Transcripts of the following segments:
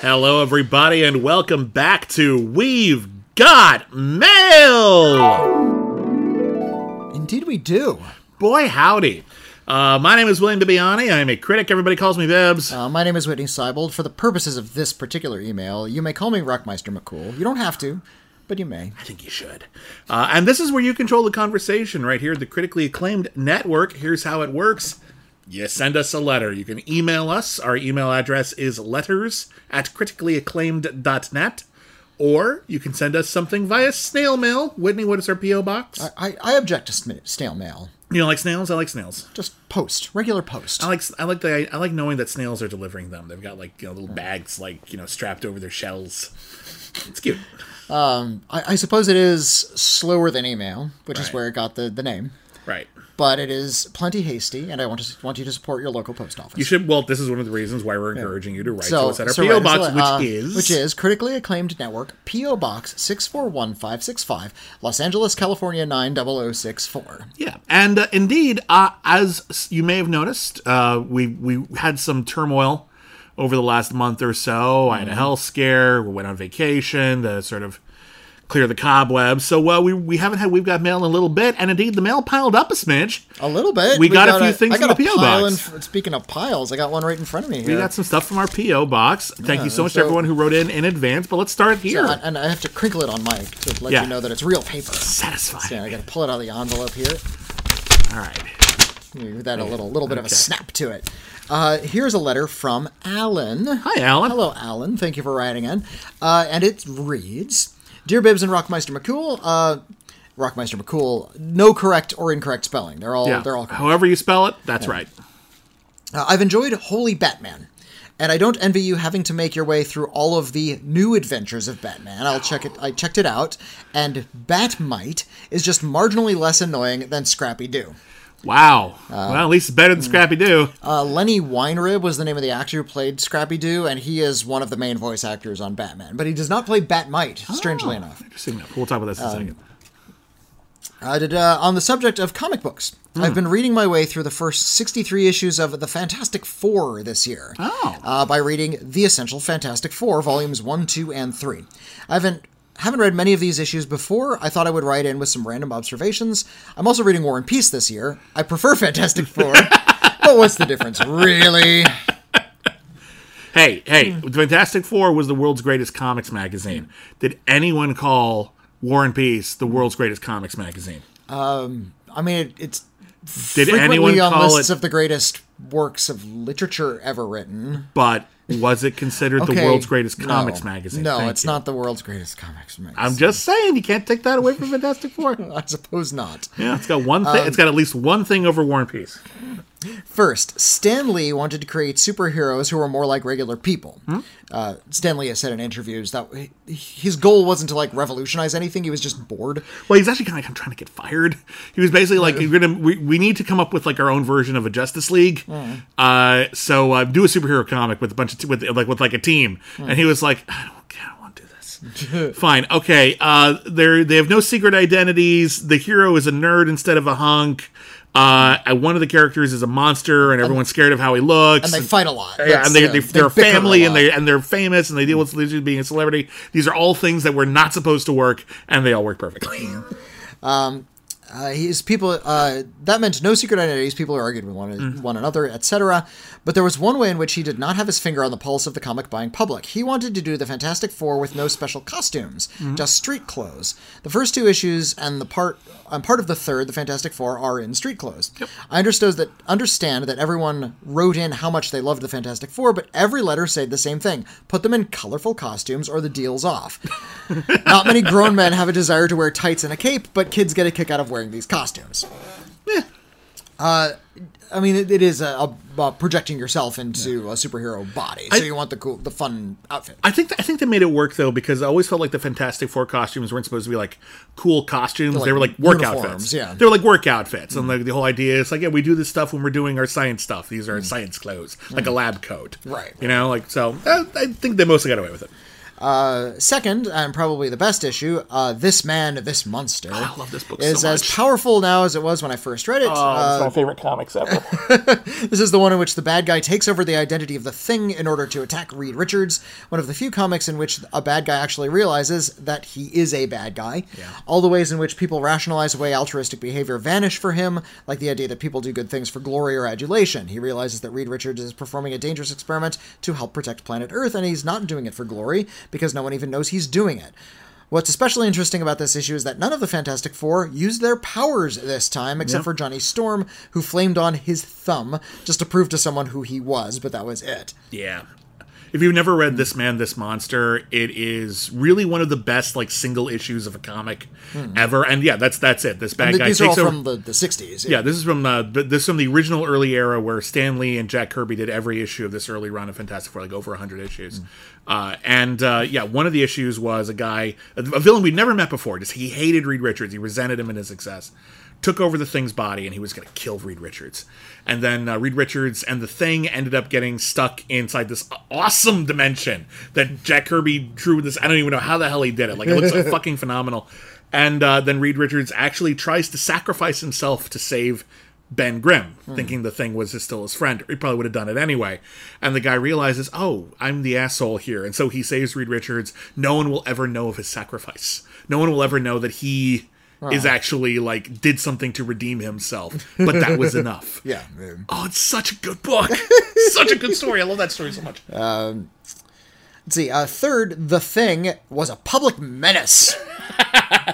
Hello, everybody, and welcome back to We've Got Mail! Indeed, we do. Boy, howdy. Uh, my name is William Bibiani. I am a critic. Everybody calls me Bibbs. Uh, my name is Whitney Seibold. For the purposes of this particular email, you may call me Rockmeister McCool. You don't have to, but you may. I think you should. Uh, and this is where you control the conversation right here at the critically acclaimed network. Here's how it works. You send us a letter. You can email us. Our email address is letters at criticallyacclaimed.net. Or you can send us something via snail mail. Whitney, what is our P.O. box? I, I object to snail mail. you don't like snails? I like snails. Just post, regular post. I like I like the I like knowing that snails are delivering them. They've got like you know little bags like you know strapped over their shells. It's cute. Um, I, I suppose it is slower than email, which is where it got the, the name. Right. But it is plenty hasty, and I want to want you to support your local post office. You should. Well, this is one of the reasons why we're encouraging you to write to us at our so PO box, so, which uh, is which is critically acclaimed network PO Box six four one five six five, Los Angeles, California nine double o six four. Yeah, and uh, indeed, uh, as you may have noticed, uh, we we had some turmoil over the last month or so. I had a health scare. We went on vacation The sort of clear the cobwebs. So uh, we we haven't had we've got mail in a little bit, and indeed the mail piled up a smidge. A little bit. We got a few things I got in the a PO pile box. in- speaking of piles, I got one right in front of me We got some stuff from our PO box. Thank you so much to everyone who wrote in in advance. But let's start here. and, and I have to crinkle it on mic to let Yeah. you know that it's real paper. Satisfying. Yeah, I got to pull it out of the envelope here. All right. Give that a little little bit of a snap to it. Uh, here's a letter from Alan. Hi, Alan. Hello, Alan. Thank you for writing in. Uh, and it reads Dear Bibbs and Rockmeister McCool, uh, Rockmeister McCool, no correct or incorrect spelling. They're all Yeah. they're all correct. However you spell it, that's right. Uh, I've enjoyed Holy Batman, and I don't envy you having to make your way through all of the new adventures of Batman. I'll check it. I checked it out, and Batmite is just marginally less annoying than Scrappy Doo. Wow. well, at least it's better than Scrappy Doo. Uh, Lennie Weinrib was the name of the actor who played Scrappy Doo, and he is one of the main voice actors on Batman. But he does not play Batmite, strangely enough. Interesting. We'll talk about this in a second. I did, uh, on the subject of comic books, I've been reading my way through the first 63 issues of the Fantastic Four this year. Oh. Uh, by reading The Essential Fantastic Four, volumes 1, 2, and 3. I haven't haven't read many of these issues before. I thought I would write in with some random observations. I'm also reading War and Peace this year. I prefer Fantastic Four. but what's the difference, really? Hey, hey. Fantastic Four was the world's greatest comics magazine. Did anyone call War and Peace the world's greatest comics magazine? Um, I mean, it, it's Did frequently anyone on call lists it? of the greatest works of literature ever written. but was it considered the world's greatest no. comics magazine? No, Thank it's you. not the world's greatest comics magazine. I'm just saying you can't take that away from Fantastic Four. I suppose not. Yeah, it's got one thing. Um, it's got at least one thing over War and Peace. First, Stan Lee wanted to create superheroes who were more like regular people. Hmm? Uh, Stan Lee has said in interviews that his goal wasn't to like revolutionize anything; he was just bored. Well, he's actually kind of like, I'm trying to get fired. He was basically like, "You're gonna, we, we need to come up with like our own version of a Justice League. Hmm. Uh, so uh, do a superhero comic with a bunch of t- with like with like a team." Hmm. And he was like, "I don't, I don't want to do this." Fine, okay. Uh, they they have no secret identities. The hero is a nerd instead of a hunk. Uh, and one of the characters is a monster, and everyone's scared of how he looks. And they fight a lot. Yeah, That's, and they, uh, they, they're a bicker family, and they and they're famous, and they deal with literally being a celebrity. These are all things that were not supposed to work, and they all work perfectly. Uh, his people uh, that meant no secret identities. People argued with one, Mm. one another, etc. But there was one way in which he did not have his finger on the pulse of the comic buying public. He wanted to do the Fantastic Four with no special costumes, Mm-hmm. just street clothes. The first two issues and the part and part of the third, the Fantastic Four, are in street clothes. I understood that understand that everyone wrote in how much they loved the Fantastic Four, but every letter said the same thing: put them in colorful costumes, or the deal's off. Not many grown men have a desire to wear tights and a cape, but kids get a kick out of wearing these costumes. Uh, I mean, it, it is a, a, uh, projecting yourself into a superhero body, so I- you want the cool, the fun outfit. I think I think they made it work though because I always felt like the Fantastic Four costumes weren't supposed to be like cool costumes. like they were like work outfits. yeah. they were like work outfits, and like the whole idea is like yeah, we do this stuff when we're doing our science stuff. These are science clothes, like a lab coat, Right. You know, like so. uh, I think they mostly got away with it. Uh, second, and probably the best issue, uh, This Man, This Monster. I love this book Is so as much. powerful now as it was when I first read it. Uh, my favorite comics ever. this is the one in which the bad guy takes over the identity of the Thing in order to attack Reed Richards. One of the few comics in which a bad guy actually realizes that he is a bad guy. Yeah. All the ways in which people rationalize away altruistic behavior vanish for him, like the idea that people do good things for glory or adulation. He realizes that Reed Richards is performing a dangerous experiment to help protect planet Earth, and he's not doing it for glory because no one even knows he's doing it. What's especially interesting about this issue is that none of the Fantastic Four used their powers this time, except Yep. for Johnny Storm, who flamed on his thumb just to prove to someone who he was, but that was it. Yeah. If you've never read This Man, This Monster, it is really one of the best like single issues of a comic ever. And yeah, that's that's it. This bad Th- guy These are all over. from the, the 60s. yeah, this is from uh, this is from the original early era where Stan Lee and Jack Kirby did every issue of this early run of Fantastic Four, like over hundred issues. Uh, and uh, yeah, one of the issues was a guy, a, a villain we'd never met before. Just he hated Reed Richards. He resented him and his success. Took over the Thing's body, and he was going to kill Reed Richards. And then uh, Reed Richards and the Thing ended up getting stuck inside this awesome dimension that Jack Kirby drew. This I don't even know how the hell he did it. Like it looks like fucking phenomenal. And uh, then Reed Richards actually tries to sacrifice himself to save Ben Grimm, thinking the thing was still his friend. He probably would have done it anyway. And the guy realizes, oh, I'm the asshole here. And so he saves Reed Richards. No one will ever know of his sacrifice. No one will ever know that he is actually like did something to redeem himself. But that was enough. Yeah. um, Oh, it's such a good book. such a good story. I love that story so much. Let's see. Uh, third, The Thing was a public menace.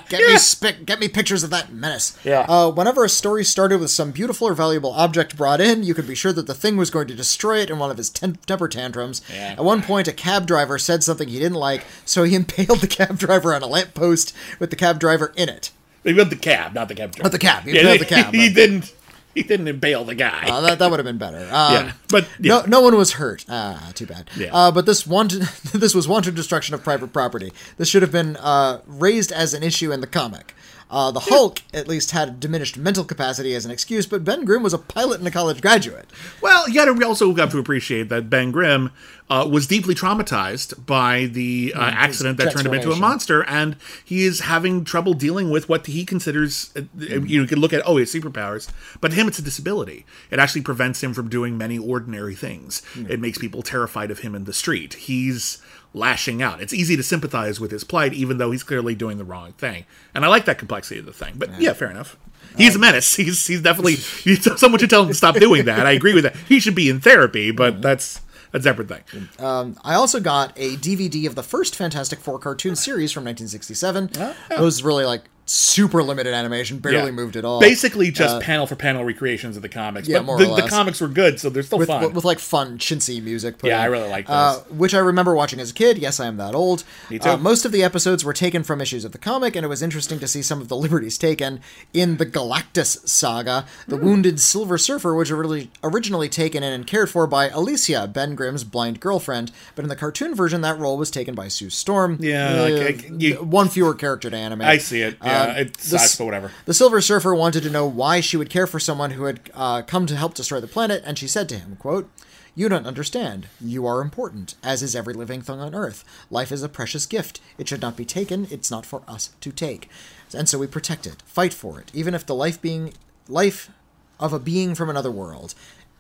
Get me spic- get me pictures of that menace. Yeah. Uh, whenever a story started with some beautiful or valuable object brought in, you could be sure that the thing was going to destroy it in one of his ten- temper tantrums. Yeah. At one point, a cab driver said something he didn't like, so he impaled the cab driver on a lamppost with the cab driver in it. He built the cab, not the cab driver. But the cab. He Yeah, the cab. He but- didn't. He didn't impale the guy. Uh, that, that would have been better. Um, yeah, but yeah. No, no one was hurt. Ah, too bad. Yeah. Uh, but this wanted, this was wanton destruction of private property. This should have been uh, raised as an issue in the comic. Uh, the Hulk at least had diminished mental capacity as an excuse, but Ben Grimm was a pilot and a college graduate. Well, you gotta also have to appreciate that Ben Grimm uh, was deeply traumatized by the uh, accident that turned him into a monster, and he is having trouble dealing with what he considers. Uh, You can look at oh, has superpowers, but to him it's a disability. It actually prevents him from doing many ordinary things. It makes people terrified of him in the street. He's lashing out. It's easy to sympathize with his plight, even though he's clearly doing the wrong thing. And I like that complexity of the thing. But yeah, fair enough. He's a menace. He's he's definitely someone should tell him to stop doing that. I agree with that. He should be in therapy, but that's a separate thing. Um, I also got a DVD of the first Fantastic Four cartoon series from 1967. Oh, It was really like super limited animation, barely Yeah. moved at all. Basically, just panel for panel recreations of the comics. yeah, but more the, or the comics were good, so they're still with, fun. with, with, like fun chintzy music. put Yeah, in. I really like Uh, which I remember watching as a kid. Yes, I am that old. Me too. Uh, most of the episodes were taken from issues of the comic, and it was interesting to see some of the liberties taken in the Galactus saga. The Hmm. Wounded Silver Surfer was really originally taken in and cared for by Alicia, Ben Grimm's blind girlfriend, but in the cartoon version, that role was taken by Sue Storm. Yeah, like, Uh, I- you- one fewer character to animate. I see it. Yeah, Uh, it the sucks, s- but whatever. The Silver Surfer wanted to know why she would care for someone who had uh, come to help destroy the planet, and she said to him, quote, You don't understand. You are important, as is every living thing on Earth. Life is a precious gift. It should not be taken. It's not for us to take. And so we protect it, fight for it, even if the life being life of a being from another world,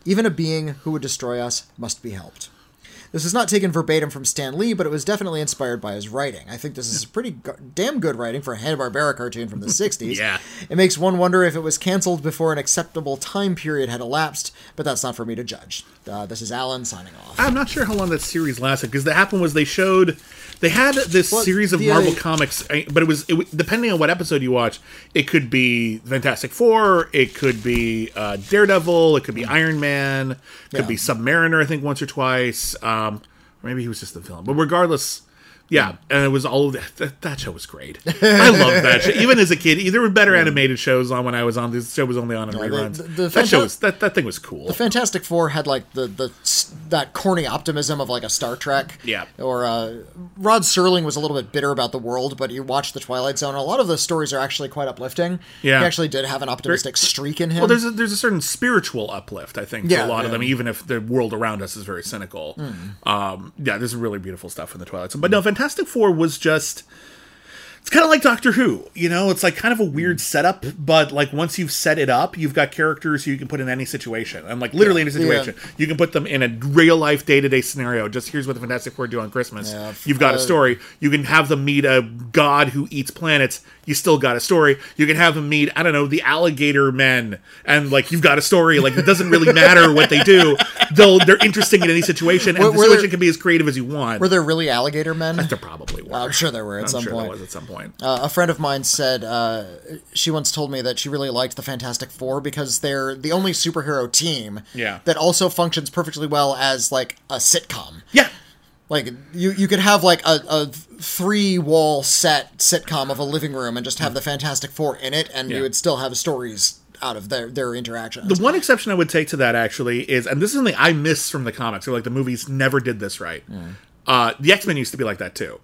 even a being who would destroy us, must be helped. This is not taken verbatim from Stan Lee, but it was definitely inspired by his writing. I think this is pretty go- damn good writing for a Hanna-Barbera cartoon from the 60s. Yeah. It makes one wonder if it was canceled before an acceptable time period had elapsed, but that's not for me to judge. Uh, this is Alan signing off. I'm not sure how long that series lasted because what happened was they showed they had this Well, series of the- Marvel comics, eh, but it was it, depending on what episode you watch. It could be Fantastic Four, it could be uh, Daredevil, it could be Iron Man, it could Yeah. be Submariner. I think once or twice. Um, or maybe he was just the villain, but regardless. Yeah, and it was all of that. That, that show was great. I loved that show. Even as a kid, there were better animated shows on when I was on. This show was only on in the- reruns. the- the that show was that, that thing was cool. The Fantastic Four had like the the that corny optimism of like a Star Trek. Yeah. Or uh, Rod Serling was a little bit bitter about the world, but you watch the Twilight Zone. A lot of the stories are actually quite uplifting. Yeah. He actually did have an optimistic streak in him. Well, there's a, there's a certain spiritual uplift, I think, to Yeah, a lot of yeah. Hmm. them, even if the world around us is very cynical. Um, yeah, there's really beautiful stuff in the Twilight Zone. But no, Fantastic Four was just. It's kind of like Doctor Who, you know. It's like kind of a weird setup, but like once you've set it up, you've got characters who you can put in any situation, and like literally any situation, you can put them in a real life day to day scenario. Just here's what the Fantastic Four do on Christmas. Yeah, You've got a uh, story. You can have them meet a god who eats planets. You still got a story. You can have them meet I don't know the alligator men, and like you've got a story. Like it doesn't really matter what they do. They'll they're interesting in any situation, and Were- the situation there- can be as creative as you want. Were there really alligator men? there probably were. I'm sure there were at I'm some sure point. there was at some point. Uh, a friend of mine said uh, she once told me that she really liked the Fantastic Four because they're the only superhero team Yeah. that also functions perfectly well as like a sitcom. yeah. Like you, you could have like a, a three wall set sitcom of a living room and just have the Fantastic Four in it, and Yeah. you would still have stories out of their their interactions. The one exception I would take to that actually is, and this is something I miss from the comics, or like the movies never did this right. Uh, the X Men used to be like that too.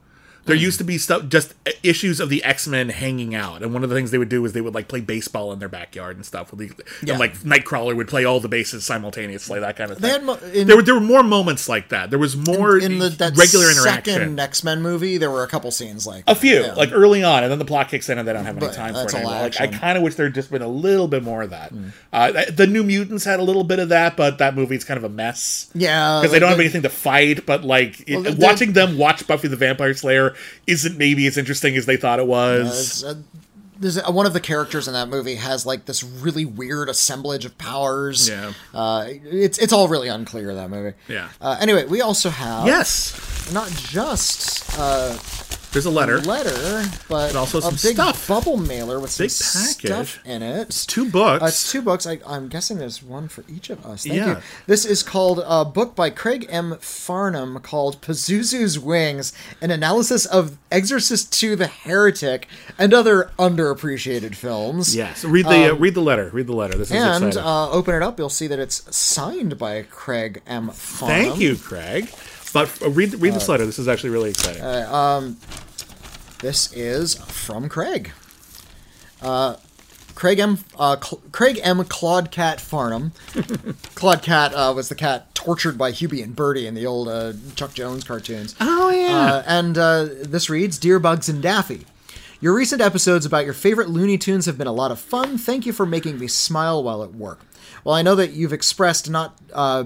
There used to be stuff, just issues of the X Men hanging out, and one of the things they would do is they would like play baseball in their backyard and stuff. With the, Yeah. And like Nightcrawler would play all the bases simultaneously, that kind of thing. Mo- in- there were there were more moments like that. There was more in the that regular interaction. second X Men movie, there were a couple scenes like A few, yeah. like early on, and then the plot kicks in, and they don't have any But time for it anymore. Like, I kind of wish there'd just been a little bit more of that. Uh, the New Mutants had a little bit of that, but that movie's kind of a mess. yeah because they don't have anything to fight. But like Well, watching them watch Buffy the Vampire Slayer isn't maybe as interesting as they thought it was. It's, uh, there's uh, one of the characters in that movie has like this really weird assemblage of powers. Yeah. uh, it's it's all really unclear that movie. Yeah. Uh, anyway, we also have yes, not just uh, there's a letter. letter, but also a some big stuff. bubble mailer with Big some package. stuff in it. It's Two books. Uh, it's two books. I, I'm guessing there's one for each of us. Thank Yeah. you. This is called a book by Craig M. Farnham called Pazuzu's Wings, an analysis of Exorcist II the Heretic and other underappreciated films. yes, read the uh, read the letter. Read the letter. This is And uh, open it up, you'll see that it's signed by Craig M. Farnham. Thank you, Craig. But uh, read read this letter. This is actually really exciting. This is from Craig. Uh, Craig M. Uh, Cl- Craig M. Claude Cat Farnham. Claude Cat uh, was the cat tortured by Hubie and Bertie in the old uh, Chuck Jones cartoons. oh yeah. Uh, and uh, this reads Dear Bugs and Daffy. Your recent episodes about your favorite Looney Tunes have been a lot of fun. Thank you for making me smile while at work. While I know that you've expressed not uh,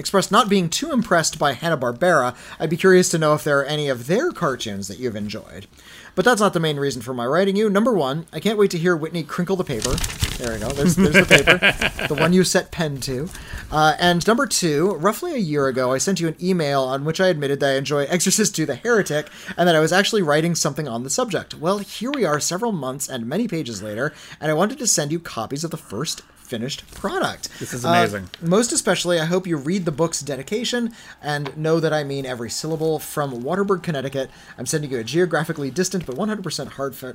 expressed not being too impressed by Hanna Barbera, I'd be curious to know if there are any of their cartoons that you've enjoyed. But that's not the main reason for my writing you. Number one, I can't wait to hear Whitney crinkle the paper. There we go. There's, there's the paper, the one you set pen to. Uh, and number two, roughly a year ago, I sent you an email on which I admitted that I enjoy Exorcist II the Heretic and that I was actually writing something on the subject. Well, here we are several months and many pages later, and I wanted to send you copies of the first finished product. This is Uh, amazing. most especially, I hope you read the book's dedication and know that I mean every syllable. From Waterbury, Connecticut, I'm sending you a geographically distant but 100% heartfelt,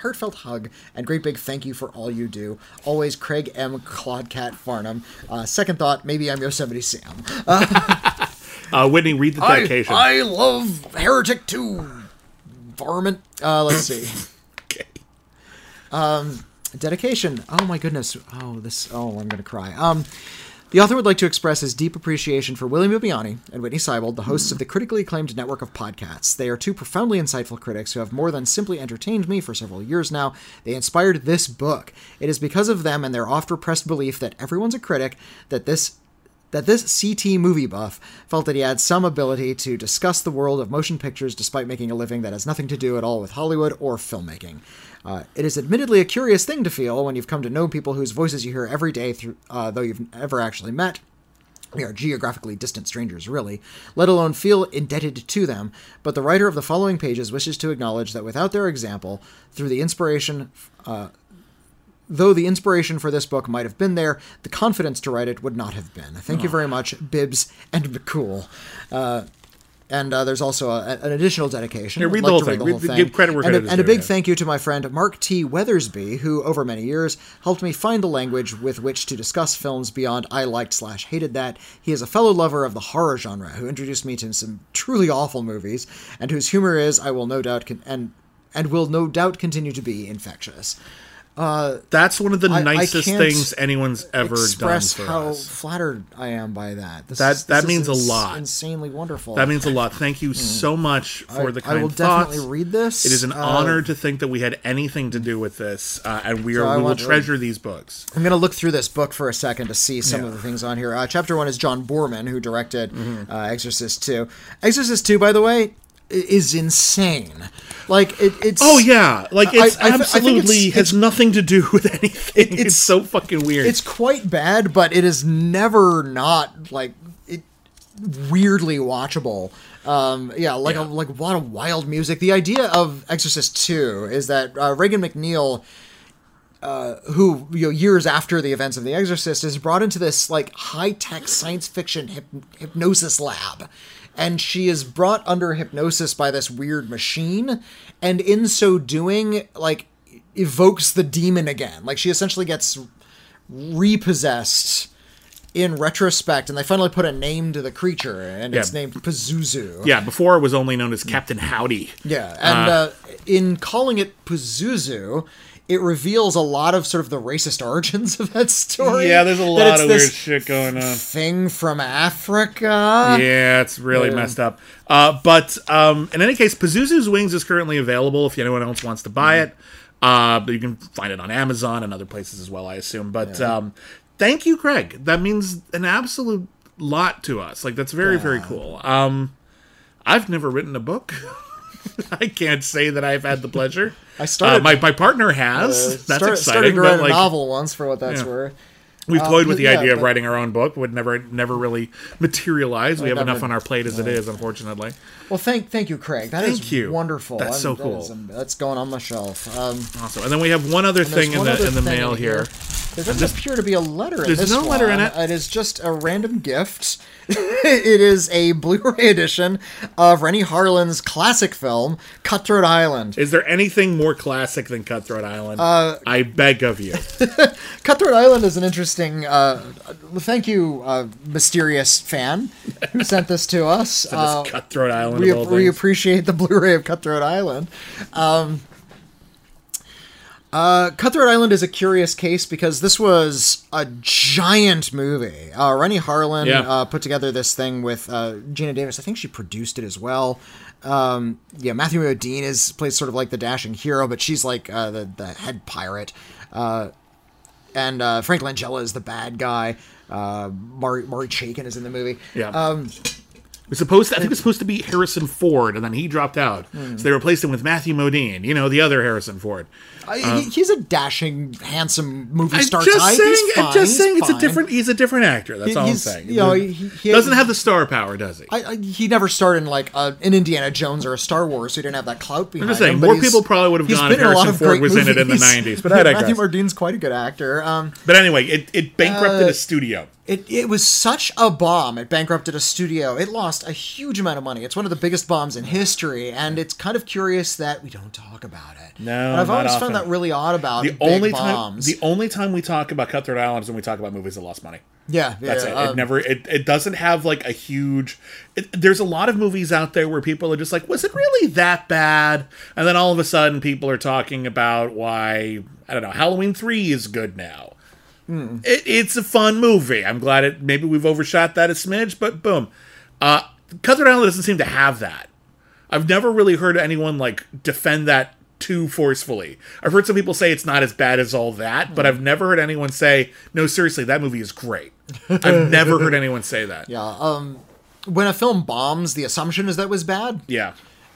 heartfelt hug and great big thank you for all you do. Always, Craig M. Claudecat Farnham. Uh, second thought, maybe I'm Yosemite Sam. Uh, Whitney, read the dedication. I, I love Heretic 2. Varmint. Uh, let's see. Okay. Dedication. Oh my goodness. Oh, this. Oh, I'm gonna cry. Um, the author would like to express his deep appreciation for William Bibiani and Whitney Seibold, the hosts of the critically acclaimed network of podcasts. They are two profoundly insightful critics who have more than simply entertained me for several years now. They inspired this book. It is because of them and their oft-repressed belief that everyone's a critic that this that this CT movie buff felt that he had some ability to discuss the world of motion pictures despite making a living that has nothing to do at all with Hollywood or filmmaking. Uh, it is admittedly a curious thing to feel when you've come to know people whose voices you hear every day, through, uh, though you've never actually met. We are geographically distant strangers, really, let alone feel indebted to them. But the writer of the following pages wishes to acknowledge that without their example, through the inspiration uh, though the inspiration for this book might have been there, the confidence to write it would not have been. Thank you very much, Bibbs and McCool. Uh, And uh, there's also a, an additional dedication. Here, read like the whole read thing. the whole thing. give credit where and, credit a, is and a big yeah. thank you to my friend Mark T. Weathersby, who over many years helped me find the language with which to discuss films beyond I liked slash hated that. He is a fellow lover of the horror genre who introduced me to some truly awful movies, and whose humor is, I will no doubt, con- and and will no doubt continue to be infectious. That's one of the I- I nicest can't things anyone's ever Express done for how us. flattered I am by that. This That- is- that means a lot. Insanely wonderful. That means a lot. Thank you so much for the Hmm. I kind will thoughts. definitely read this. It is an Uh, honor to think that we had anything to do with this, uh, and we are I we will to- treasure these books. I'm going to look through this book for a second to see some Yeah. of the things on here. Uh, chapter one is John Boorman, who directed Mm-hmm. uh, Exorcist 2. Exorcist 2, by the way, i- is insane. Like, it, it's. Oh yeah, like it's I- thi- I absolutely it's- has nothing to do with anything. It's, it's- so fucking weird. It's quite bad, but it is never not, like, it weirdly watchable. Um, yeah, like Yeah. a like a lot of wild music. The idea of Exorcist Two is that uh, Regan MacNeil, uh, who you know years after the events of The Exorcist, is brought into this like high tech science fiction hyp- hypnosis lab, and she is brought under hypnosis by this weird machine, and in so doing, like evokes the demon again. Like she essentially gets repossessed in retrospect, and they finally put a name to the creature, and it's Yeah. named Pazuzu. yeah, before it was only known as Captain Howdy. Yeah, and uh, in calling it Pazuzu, it reveals a lot of sort of the racist origins of that story. Yeah, there's a lot of weird shit going on. Thing from Africa. Yeah, it's really Yeah. messed up. Uh, but um, in any case, Pazuzu's Wings is currently available if anyone else wants to buy it. Uh, you can find it on Amazon and other places as well, I assume. But um, thank you, Craig. That means an absolute lot to us. Like that's very, very cool. Um, I've never written a book. I can't say that I've had the pleasure. I started- Uh, my my partner has. Uh, That's start- exciting. Started to write a novel once, for what that's Yeah. worth. We've toyed with the yeah, idea of writing our own book. Would never, never really materialize. We have enough on our plate as it is, unfortunately. Well, thank thank you, Craig. That is Thank you. wonderful. That's so that cool. is- that's going on my shelf. Um, Awesome. And then we have one other thing in one the in the mail in here. There doesn't this- appear to be a letter in this. there's this no letter in it. It is just a random gift. it is a Blu-ray edition of Renny Harlin's classic film, Cutthroat Island. Is there anything more classic than Cutthroat Island? Uh, I beg of you. Cutthroat Island is an interesting. Uh, thank you, uh, mysterious fan who sent this to us. This Uh, Cutthroat Island we, we appreciate the Blu-ray of Cutthroat Island. Um, uh, Cutthroat Island is a curious case because this was a giant movie. Uh, Renny Harlin Yeah. uh, put together this thing with uh, Geena Davis. I think she produced it as well. Um, yeah, Matthew Modine is plays sort of like the dashing hero, but she's like uh, the the head pirate. Uh, and uh, Frank Langella is the bad guy. Uh, Maury, Maury Chaykin is in the movie. Yeah. Um, was supposed to, I think it was supposed to be Harrison Ford, and then he dropped out. Hmm. So they replaced him with Matthew Modine, you know, the other Harrison Ford. I, he- he's a dashing, handsome movie I'm star just type. saying, fine. I'm just saying he's it's a different he's a different actor. That's He- all I'm saying. you know, he- he- doesn't have the star power, does he? I, I, he never starred in like uh, an Indiana Jones or a Star Wars, so he didn't have that clout behind just saying, him. more people probably would have gone if a Harrison Ford was in it in the 90s, but I Matthew digress. Modine's quite a good actor. Um, but anyway, it, it bankrupted Uh, a studio. It, it was such a bomb. It bankrupted a studio. It lost a huge amount of money. It's one of the biggest bombs in history, and it's kind of curious that we don't talk about it. No, and I've always often. found that really odd about The only time bombs. the only time we talk about Cutthroat Island is when we talk about movies that lost money. yeah, That's yeah, it. It um, never. It, it doesn't have like a huge. It, there's a lot of movies out there where people are just like, was it really that bad? And then all of a sudden, people are talking about why I don't know. Halloween three is good now. Hmm. It, it's a fun movie. I'm glad it. Maybe we've overshot that a smidge, but boom. Uh, Cutthroat Island doesn't seem to have that. I've never really heard anyone like defend that too forcefully. I've heard some people say it's not as bad as all that, but I've never heard anyone say, "No, seriously, that movie is great." I've never heard anyone say that. Yeah. Um, when a film bombs, the assumption is that it was bad. Yeah.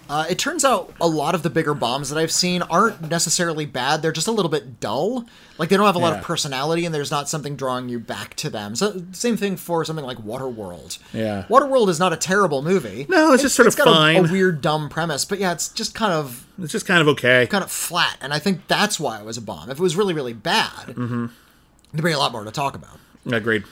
Uh, it turns out a lot of the bigger bombs that I've seen aren't necessarily bad. They're just a little bit dull. Like they don't have a lot Yeah. of personality, and there's not something drawing you back to them. So same thing for something like Waterworld. Yeah. Waterworld is not a terrible movie. No, it's just sort of got a- fine. A, weird, dumb premise, but yeah, it's just kind of It's just kind of okay. kind of flat, and I think that's why it was a bomb. If it was really, really bad, Mm-hmm. there'd be a lot more to talk about. Agreed.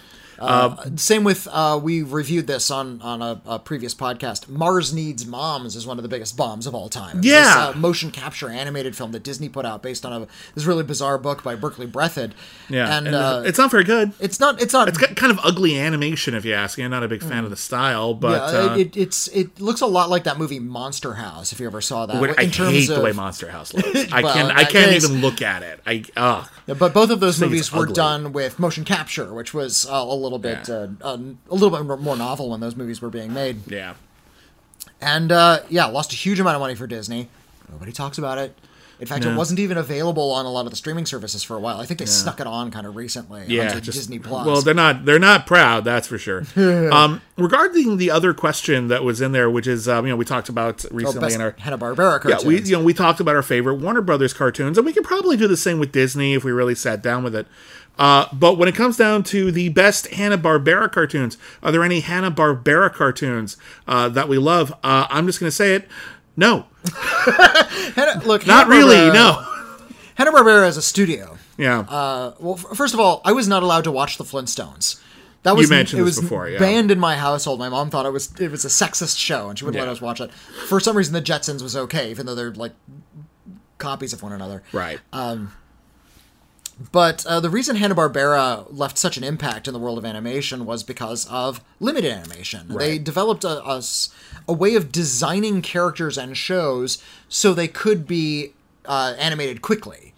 Same with uh, we reviewed this on on a, a previous podcast. Mars Needs Moms is one of the biggest bombs of all time. It's Yeah. this, uh, motion capture animated film that Disney put out based on a this really bizarre book by Berkeley Breathed. Yeah, and, and uh, it's not very good. it's not it's not It's got kind of ugly animation, if you ask me. I'm not a big fan of the style, but yeah, uh, it, it's it looks a lot like that movie Monster House. If you ever saw that, in I terms hate of the way Monster House looks. I Well, can I can't case- even look at it. I ugh. Yeah, but both of those movies were ugly. done with motion capture, which was uh, a little bit Yeah. uh, uh, a little bit more novel when those movies were being made. Yeah. And uh, yeah, lost a huge amount of money for Disney. Nobody talks about it. In fact, it wasn't even available on a lot of the streaming services for a while. I think they snuck it on kind of recently Yeah, just, Disney Plus. Well, they're not they're not proud, that's for sure. um, regarding the other question that was in there, which is um, you know we talked about oh, recently best in our Hanna Barbera cartoons. yeah we you know we talked about our favorite Warner Brothers cartoons, and we could probably do the same with Disney if we really sat down with it. Uh, but when it comes down to the best Hanna Barbera cartoons, are there any Hanna Barbera cartoons uh, that we love? Uh, I'm just going to say it. No, Hanna, look, not really. Hanna-Barbera- No. Hanna Barbera is a studio. Yeah. Uh, well, f- first of all, I was not allowed to watch the Flintstones. That was mentioned it this was before, yeah. banned in my household. My mom thought it was it was a sexist show, and she wouldn't let us watch it. For some reason, the Jetsons was okay, even though they're like copies of one another. right. But uh, the reason Hanna Barbera left such an impact in the world of animation was because of limited animation. They Right. developed a, way of designing characters and shows so they could be uh, animated quickly.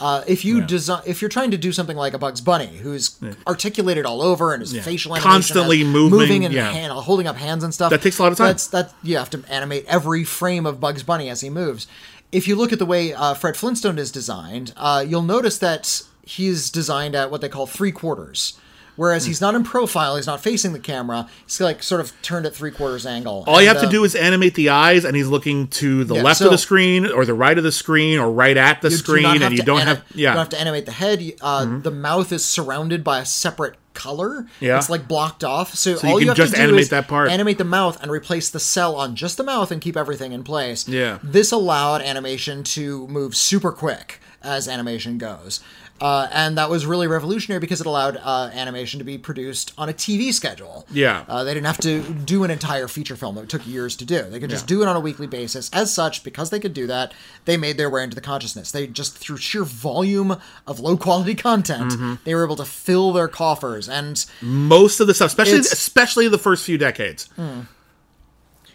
Uh, if you design, if you're trying to do something like a Bugs Bunny, who's articulated all over and his facial animation Constantly moving, moving and yeah. hand, holding up hands and stuff, That takes a lot of time. That's that you have to animate every frame of Bugs Bunny as he moves. If you look at the way uh, Fred Flintstone is designed, uh, you'll notice that he's designed at what they call three quarters. Whereas he's not in profile, he's not facing the camera. He's like sort of turned at three quarters angle. All you And, have to uh, do is animate the eyes, and he's looking to the Yeah, left so- of the screen, or the right of the screen, or right at the you screen, and you don't have you don't yeah, Mm-hmm. have to animate the head. You- Uh, The mouth is surrounded by a separate color. Yeah. it's like blocked off. So, you all you, can have just to do animate is that part. animate the mouth and replace the cell on just the mouth and keep everything in place. Yeah. this allowed animation to move super quick as animation goes. Uh, and that was really revolutionary because it allowed uh, animation to be produced on a TV schedule. Yeah. Uh, they didn't have to do an entire feature film that took years to do. They could just Yeah. do it on a weekly basis. As such, because they could do that, they made their way into the consciousness. They just, through sheer volume of low quality content, Mm-hmm. they were able to fill their coffers. And most of the stuff, especially especially the first few decades.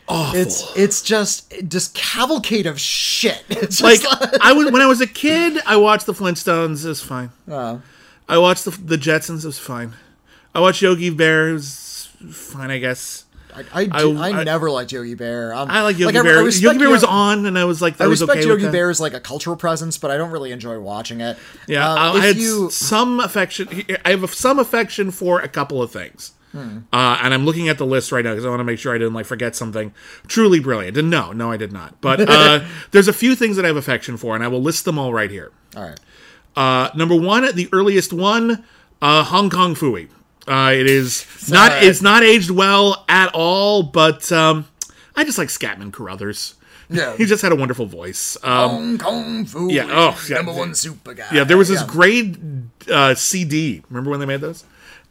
Awful. it's it's just just cavalcade of shit. It's like I was when I was a kid, I watched the Flintstones. It was fine. Oh. I watched the the Jetsons. It was fine. I watched Yogi Bear. It was fine, I guess. I I, do, I- I, never liked Yogi Bear. Um, I like Yogi I Bear. Yogi Bear was on, and I was like, that I was respect okay Yogi. Bear as like a cultural presence, but I don't really enjoy watching it. Yeah, I- I had you some affection. I have some affection for a couple of things, Hmm. uh, and I'm looking at the list right now because I want to make sure I didn't like forget something truly brilliant. And no, no, I did not. But uh, there's a few things that I have affection for, and I will list them all right here. all right. Uh, number one, the earliest one, uh, Hong Kong Phooey. Uh, it is not it's not aged well at all, but um, I just like Scatman Crothers. Yeah. he just had a wonderful voice. Um, Hong Kong food. yeah, oh, yeah. number one super guy. Yeah, there was this Yeah. great uh, CD. Remember when they made those?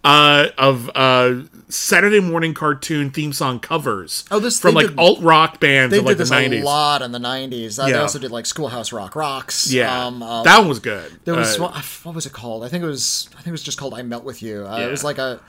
Uh, of uh, Saturday morning cartoon theme song covers. Oh, this- from like did- alt rock bands They of like did this the nineties. a lot in the '90s. Uh, They also did like Schoolhouse Rock rocks. Yeah, um, uh, that one was good. there was Uh, one, what was it called? I think it was. I think it was just called "I Melt with You." Uh, Yeah. It was like a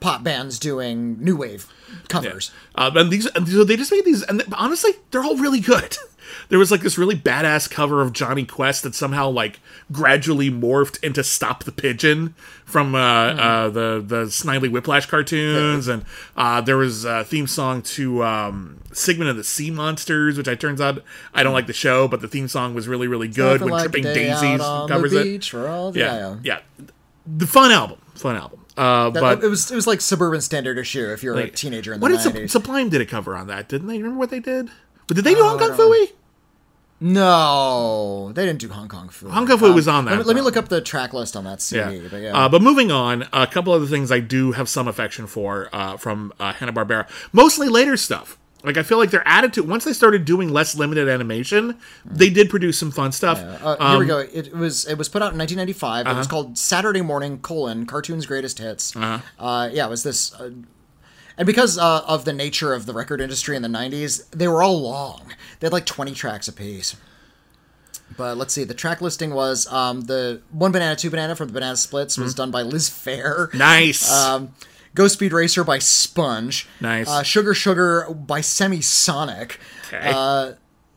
pop bands doing new wave covers. Uh, and these, and so they just made these, and honestly, they're all really good. There was like this really badass cover of Jonny Quest that somehow like gradually morphed into "Stop the Pigeon" from uh, uh, the the Snidely Whiplash cartoons, and uh, there was a theme song to um, Sigmund of the Sea Monsters, which I turns out I don't like the show, but the theme song was really really good when like Tripping Daisies covers it. beach for all the- Yeah, yeah, the fun album, fun album. Uh, That- but it was it was like suburban standard issue if you're a teenager in the what did Sublime did a cover on that, didn't they? Remember what they did? But did they do Hong Kong Phooey? no, they didn't do Hong Kong food. Hong Kong Phooey was on Let that, me, let me look up the track list on that CD. Yeah. But yeah, Uh, but moving on, a couple other things I do have some affection for uh, from uh, Hanna Barbera, mostly later stuff. Like I feel like their attitude once they started doing less limited animation, they did produce some fun stuff. Uh, here we go. It, was it was put out in 1995. It was called Saturday Morning: colon Cartoons Greatest Hits. Uh-huh. yeah, it was this. Uh, and because uh, of the nature of the record industry in the 90s, they were all long. They had like 20 tracks apiece. But let's see. The track listing was um, the One Banana, Two Banana from the Banana Splits was done by Liz Phair. Nice. Um, Go Speed Racer by Sponge. Nice. Uh, Sugar Sugar by Semisonic. Okay. Uh,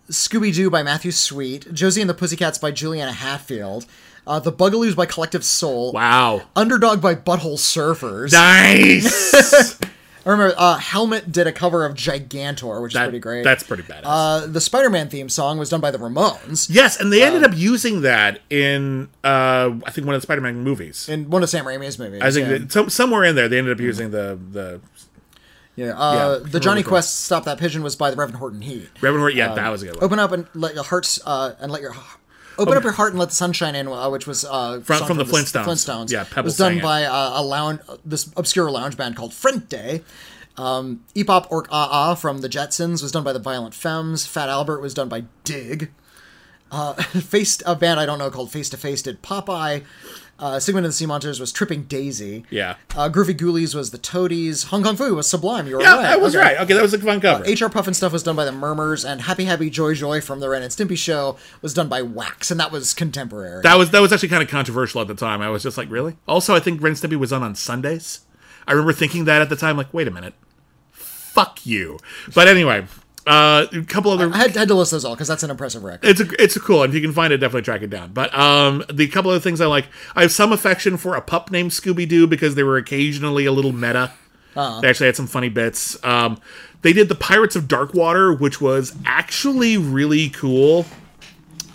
Scooby Doo by Matthew Sweet. Josie and the Pussycats by Juliana Hatfield. Uh, the Bugaloos by Collective Soul. wow. Underdog by Butthole Surfers. Nice. I remember uh, Helmet did a cover of Gigantor, which is pretty great. That's pretty badass. uh, the Spider-Man theme song was done by the Ramones yes, and they ended up using that in uh, I think one of the Spider-Man movies. in one of Sam Raimi's movies. I think yeah. that some, somewhere in there they ended up using the the yeah. Uh, Yeah, the Jonny. Quest "Stop That Pigeon" was by the Reverend Horton Heat. Reverend Hort. Yeah, that was a good one. Open up and let your hearts uh, and let your open up your heart and let the Sunshine in, uh, which was uh, From- from the Flintstones. Flintstones. Yeah, Pebbles was done by uh, a lounge, this obscure lounge band called Frente. Um, Epop Ork Ah Ah from the Jetsons was done by the Violent Femmes. Fat Albert was done by Dig. Uh, Face a band I don't know called Face to Face did Popeye. Uh, Sigmund and the Sea Monsters was Tripping Daisy. Yeah. Uh, Groovy Ghoulies was the Toadies. Hong Kong Foo was Sublime. You were Yeah, right. I was Okay. right. Okay, that was a fun cover. HR Pufnstuf was done by the Murmurs, and Happy Happy Joy Joy from the Ren and Stimpy show was done by Wax, and that was contemporary. That was that was actually kind of controversial at the time. I was just like, really? Also, I think Ren and Stimpy was on on Sundays. I remember thinking that at the time, like, wait a minute, fuck you. But anyway, uh, a couple other. I had, had to list those all because that's an impressive record. It's a it's a cool, and if you can find it, definitely track it down. But um, the couple other things I like, I have some affection for a pup named Scooby Doo because they were occasionally a little meta. They actually had some funny bits. Um, they did the Pirates of Darkwater, which was actually really cool.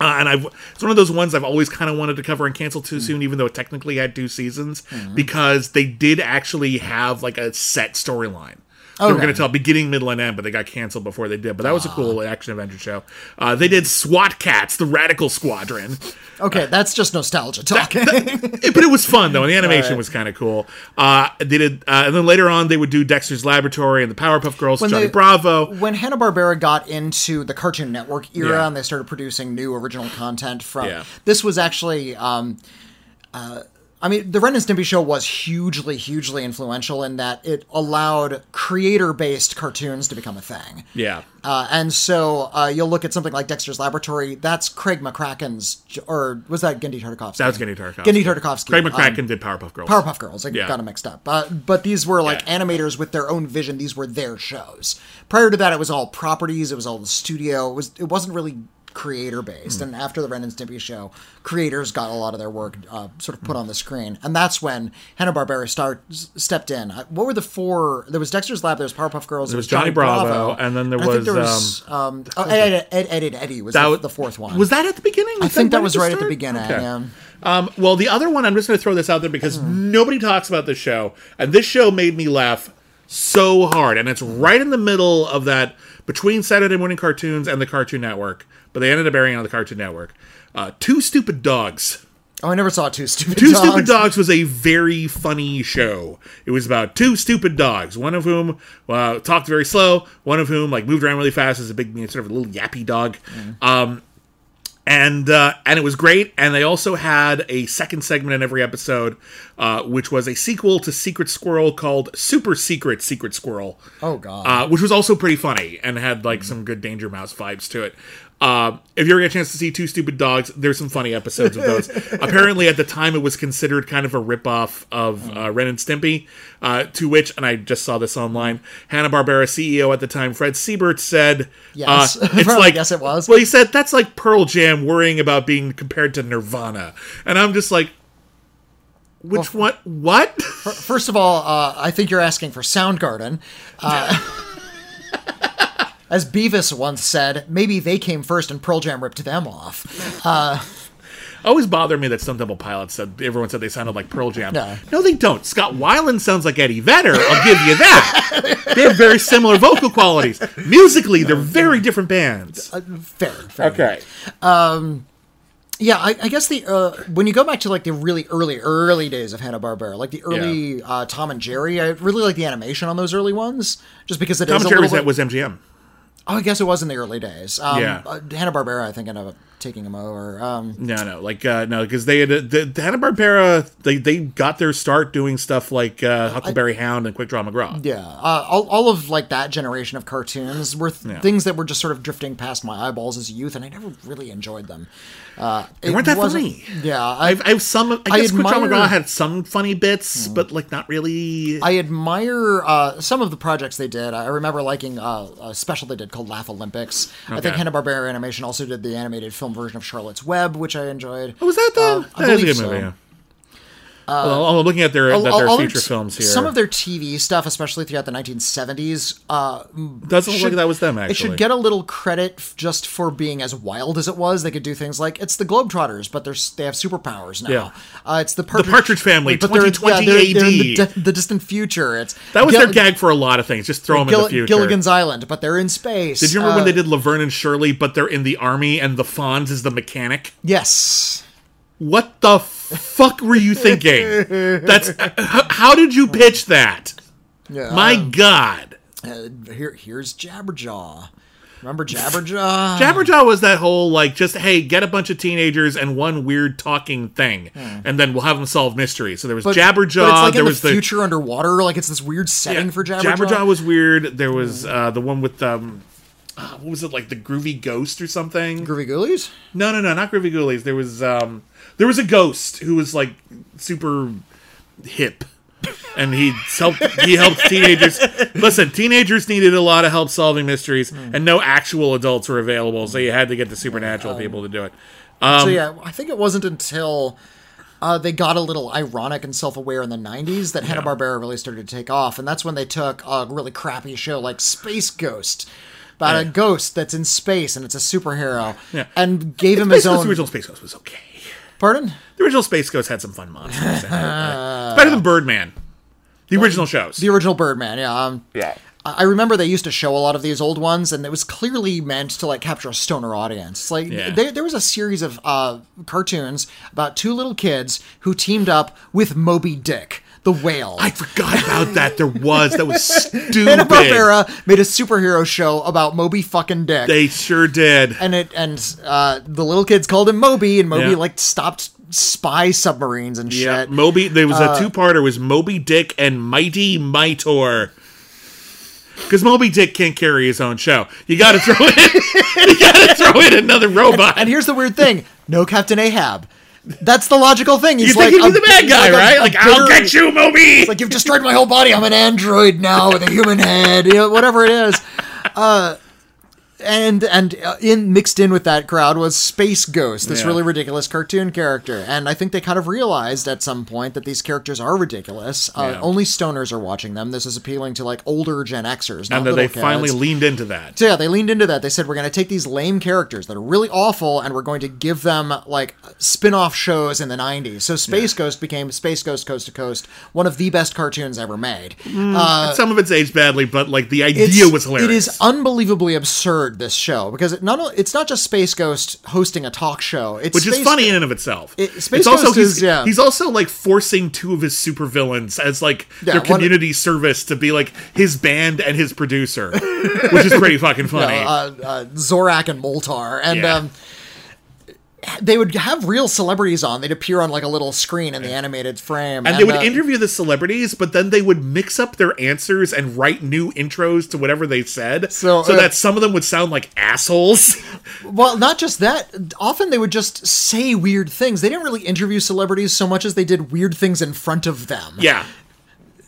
Uh, and I've it's one of those ones I've always kind of wanted to cover and cancel too soon, even though it technically had two seasons, because they did actually have like a set storyline. They were going to tell beginning, middle, and end, but they got canceled before they did. But that was a cool action adventure show. Uh, they did SWAT Kats, the Radical Squadron, Okay, that's just nostalgia talking. It- but it was fun though, and the animation was kind of cool. Uh, they did, uh, and then later on they would do Dexter's Laboratory and the Powerpuff Girls, Johnny they- Bravo. when Hanna Barbera got into the Cartoon Network era Yeah. and they started producing new original content from Yeah. this was actually um, uh, I mean the Ren and Stimpy show was hugely hugely influential in that it allowed creator based cartoons to become a thing. Yeah, Uh, and so uh, you'll look at something like Dexter's Laboratory. That's Craig McCracken's, or was that Genndy Tartakovsky? that was Genndy Tartakovsky. Genndy Tartakovsky. Craig um, McCracken did Powerpuff Girls. Powerpuff Girls. I Yeah. got them mixed up. Uh, but these were like Yeah. animators with their own vision. These were their shows. Prior to that, it was all properties. It was all the studio. It was. It wasn't really creator based. Hmm. And after the Ren and Stimpy show, creators got a lot of their work uh, sort of put on the screen, and that's when Hanna Barbera start stepped in. Uh, What were the four? There was Dexter's Lab. There was Powerpuff Girls. There was Johnny Bravo, and then there think was, there was um, oh, Ed, Ed, Ed, Ed, Eddie was That the, the fourth one. Was that at the beginning? I think that was right at the beginning. Okay. Yeah. Um, well, the other one, I'm just going to throw this out there because Hmm. nobody talks about this show, and this show made me laugh so hard, and it's right in the middle of that between Saturday morning cartoons and the Cartoon Network, but they ended up airing on the Cartoon Network. Uh, Two Stupid Dogs. Oh, I never saw two stupid. Two dogs. Stupid Dogs was a very funny show. It was about two stupid dogs, one of whom uh, talked very slow, one of whom like moved around really fast as a big, you know, sort of a little yappy dog. Um, and uh, and it was great. And they also had a second segment in every episode, uh, which was a sequel to Secret Squirrel called Super Secret Secret Squirrel Oh god. uh, which was also pretty funny and had like some good Danger Mouse vibes to it. Uh, if you ever get a chance to see Two Stupid Dogs, there's some funny episodes of those. Apparently, at the time, it was considered kind of a ripoff of uh, Ren and Stimpy. Uh, to which, and I just saw this online, Hanna Barbera CEO at the time, Fred Seibert, said, Yes. uh, "It's like yes it was. Well, he said that's like Pearl Jam worrying about being compared to Nirvana, and I'm just like, which one? What? First of all, uh, I think you're asking for Soundgarden. Uh, as Beavis once said, maybe they came first and Pearl Jam ripped them off. always bothered me that Stone Temple Pilots said everyone said they sounded like Pearl Jam. No. No, they don't. Scott Weiland sounds like Eddie Vedder. I'll give you that. they have very similar vocal qualities. Musically, they're very different bands. Fair, fair. Okay. Yeah, I, I guess the uh, when you go back to like the really early, early days of Hanna Barbera, like the early uh, Tom and Jerry, I really like the animation on those early ones, just because it is Tom and a Jerry's little that was MGM. Oh, I guess it was in the early days. Um, Yeah. uh, Hanna Barbera, I think, ended up taking him over. Um, No, no, like uh, no, because they had the, the Hanna Barbera. They they got their start doing stuff like uh, Huckleberry Hound and Quick Draw McGraw. yeah, uh, all, all of like that generation of cartoons were th- Yeah. things that were just sort of drifting past my eyeballs as a youth, and I never really enjoyed them. Uh, They weren't that funny. Yeah, I, I've, I have some. I I guess Quick Draw. McGraw had some funny bits, but like not really. I admire uh, some of the projects they did. I remember liking uh, a special they did called Laff-A-Lympics. I think Hanna Barbera Animation also did the animated film version of Charlotte's Web, which I enjoyed. Oh, was that the? Uh, I that is a good movie. so. Yeah. well, I'm looking at their all- their all their feature t- films here. Some of their TV stuff, especially throughout the 1970s, uh, doesn't look should- like that was them. Actually, it should get a little credit f- just for being as wild as it was. They could do things like it's the Globetrotters, but they're they have superpowers now. Yeah. Uh, it's the Partridge, Partridge Family, but they're- 2020 they're, they're in the, AD. di- the distant future. It's that was Gil- their gag for a lot of things. Just throw them in Gil- the future. Gilligan's Island, but they're in space. Did you remember Uh, when they did Laverne and Shirley, but they're in the army and the Fonz is the mechanic? Yes. What the fuck were you thinking? That's how did you pitch that? Yeah. My God, Uh, here, here's Jabberjaw. Remember Jabberjaw? Jabberjaw was that whole like just hey, get a bunch of teenagers and one weird talking thing, and then we'll have them solve mysteries. So there was Hmm. But- Jabberjaw. But it's like there in was the future underwater. Like it's this weird setting for Jabberjaw. Jabberjaw was weird. There was uh, the one with um, uh, what was it like the Groovy Ghost or something? Groovie Goolies. No, no, no, not Groovie Goolies. There was um, there was a ghost who was like super hip, and he helped he helped teenagers. Listen, teenagers needed a lot of help solving mysteries, and no actual adults were available, so you had to get the supernatural people to do it. Um, so yeah, I think it wasn't until uh, they got a little ironic and self-aware in the '90s that Hanna Barbera really started to take off, and that's when they took a really crappy show like Space Ghost. About a ghost that's in space and it's a superhero, Yeah. and gave him his own. the original Space Ghost was okay. Pardon? The original Space Ghost had some fun monsters. in it. It's better than Birdman. The original shows. The original Birdman, yeah. Um, yeah. I I remember they used to show a lot of these old ones, and it was clearly meant to like capture a stoner audience. It's Like Yeah. there, there was a series of uh, cartoons about two little kids who teamed up with Moby Dick, the whale. I forgot about that. There was. That was Hanna stupid. Barbera made a superhero show about Moby fucking Dick. They sure did. and it and uh, the little kids called him Moby, and Moby Yeah. like stopped spy submarines and shit. Yeah. Moby. There was a two-parter. Was Moby Dick and Mighty Mightor. Because Moby Dick can't carry his own show. You got to throw in. you got to throw in another robot. And here's the weird thing: no Captain Ahab. That's the logical thing. He's you think like he'd be the bad guy, like right? a like I'll bitter- get you, Moby. like you've destroyed my whole body. I'm an android now with a human head. You know, whatever it is. Uh, and and uh, in mixed in with that crowd was Space Ghost, this Yeah. really ridiculous cartoon character. And I think they kind of realized at some point that these characters are ridiculous. Uh, Yeah. Only stoners are watching them. This is appealing to like older Gen Xers, not and little they kids. finally leaned into that. So yeah, they leaned into that. They said we're going to take these lame characters that are really awful, and we're going to give them like spin-off shows in the '90s. So Space Ghost became Space Ghost Coast to Coast, one of the best cartoons ever made. Some of it's aged badly, but like the idea was hilarious. It is unbelievably absurd this show because it not only, it's not just Space Ghost hosting a talk show. It's which is Space- funny in and of itself. It- Space it's also Ghost he's, is- yeah. he's also like forcing two of his supervillains as like Yeah, their community service to be like his band and his producer, which is pretty fucking funny. uh, uh, Zorak and Moltar, and Yeah. um, they would have real celebrities on. They'd appear on like a little screen in the animated frame, and they would uh, interview the celebrities, but then they would mix up their answers and write new intros to whatever they said, So, so, uh, that some of them would sound like assholes. Well, not just that. Often they would just say weird things. They didn't really interview celebrities so much as they did weird things in front of them. yeah.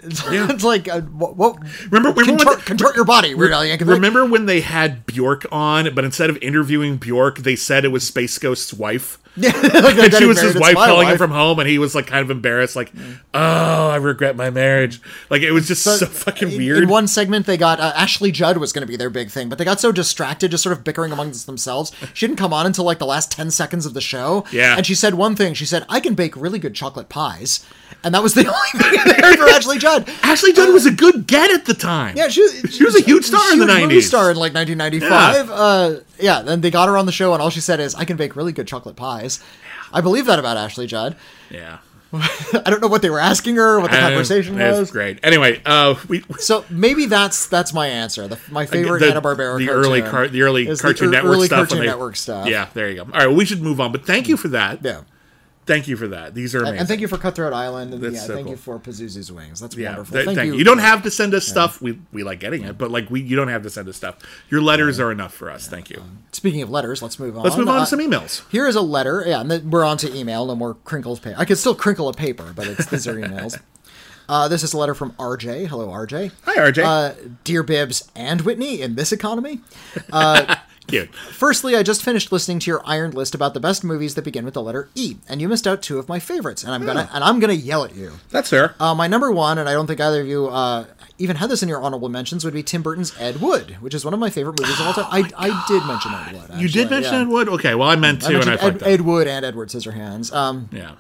it's like uh, what, what Remember, remember when contort, the- contort your body. Al Yankovic. Remember when they had Bjork on, but instead of interviewing Bjork, they said it was Space Ghost's wife? like and she was his wife calling him from home, and he was like kind of embarrassed, like, "Oh, I regret my marriage." Like it was just so, fucking in, weird. In one segment, they got uh, Ashley Judd was going to be their big thing, but they got so distracted, just sort of bickering amongst themselves. She didn't come on until like the last ten seconds of the show. Yeah. and she said one thing. She said, "I can bake really good chocolate pies," and that was the only thing they heard for Ashley Judd. Ashley Judd was a good get at the time. Yeah, she, She was a huge star in the 90s. star in like 1995. Uh, yeah, then they got her on the show, and all she said is, "I can bake really good chocolate pies." I believe that about Ashley Judd. yeah. I don't know what they were asking her, what the And conversation it's was. great. Anyway, uh, we So maybe that's that's my answer. The, my favorite Hanna Barbera. the early car, the early Cartoon the Network early stuff. Cartoon they- Network stuff. Yeah, there you go. All right, we should move on. But thank you for that. yeah. Thank you for that. These are amazing. And thank you for Cutthroat Island, and That's yeah, so thank cool. you for Pazuzu's Wings. That's Yeah, wonderful. th- thank, you. You don't have to send us stuff. We we like getting it, but like we you don't have to send us stuff. Your letters are enough for us. Thank you. Speaking of letters, let's move on. Let's move on Uh, to some emails. Here is a letter. Yeah, and then we're on to email. No more crinkles. Pa- I could still crinkle a paper, but it's these are emails. Uh, this is a letter from RJ. Hello, RJ. Hi, RJ. Uh, dear Bibbs and Whitney, in this economy. Cute. Firstly, I just finished listening to your ironed list about the best movies that begin with the letter E, and you missed out two of my favorites, and I'm gonna and I'm gonna yell at you. That's fair. Uh, my number one, and I don't think either of you uh, even had this in your honorable mentions, would be Tim Burton's Ed Wood, which is one of my favorite movies of all time. I, I did mention Ed Wood. you did mention yeah. Ed Wood. Okay, well I meant to, I and I Ed. Ed Wood and Edward Scissorhands, um, Yeah.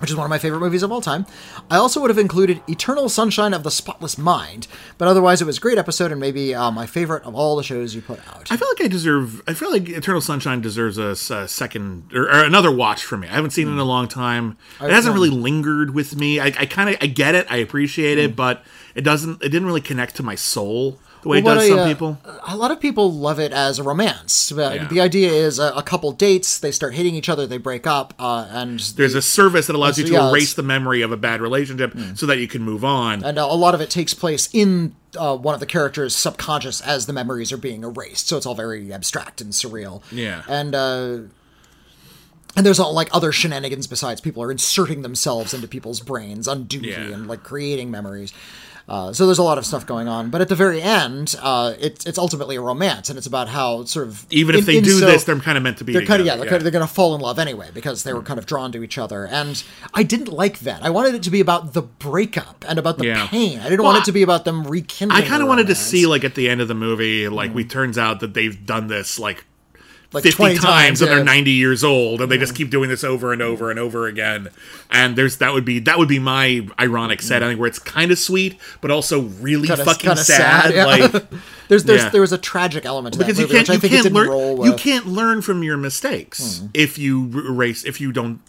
Which is one of my favorite movies of all time. I also would have included Eternal Sunshine of the Spotless Mind, but otherwise it was a great episode and maybe uh, my favorite of all the shows you put out. I feel like I deserve. I feel like Eternal Sunshine deserves a second or, or another watch for me. I haven't seen it in a Hmm. long time. It hasn't really lingered with me. I, I kind of I get it. I appreciate Hmm. it, but it doesn't. It didn't really connect to my soul the way Well, it does I, some uh, people. A lot of people love it as a romance. Uh, Yeah. The idea is a, a couple dates, they start hating each other, they break up, uh, and There's a service that allows you to yeah, erase the memory of a bad relationship so that you can move on. and uh, a lot of it takes place in uh, one of the characters' subconscious as the memories are being erased. So it's all very abstract and surreal. Yeah. and uh, and there's all like other shenanigans besides people are inserting themselves into people's brains on duty Yeah. and like creating memories. Uh, so there's a lot of stuff going on, but at the very end, uh, it's it's ultimately a romance, and it's about how sort of Even if in- they in do so- this, they're kind of meant to be. they're kind of yeah, they're, Kind of, they're going to fall in love anyway because they were kind of drawn to each other. And I didn't like that. I wanted it to be about the breakup and about the Yeah. pain. I didn't Well, want it to be about them rekindling. I kind of wanted to see like at the end of the movie, like we turns out that they've done this like Like 50 20 times, times, and they're 90 years old and they just keep doing this over and over and over again and there's that would be that would be my ironic set ending where it's kind of sweet but also really Kinda- fucking kinda sad, yeah. like there's there's Yeah. there was a tragic element to because that you can't I you think can't learn you can't learn from your mistakes hmm. if you erase if you don't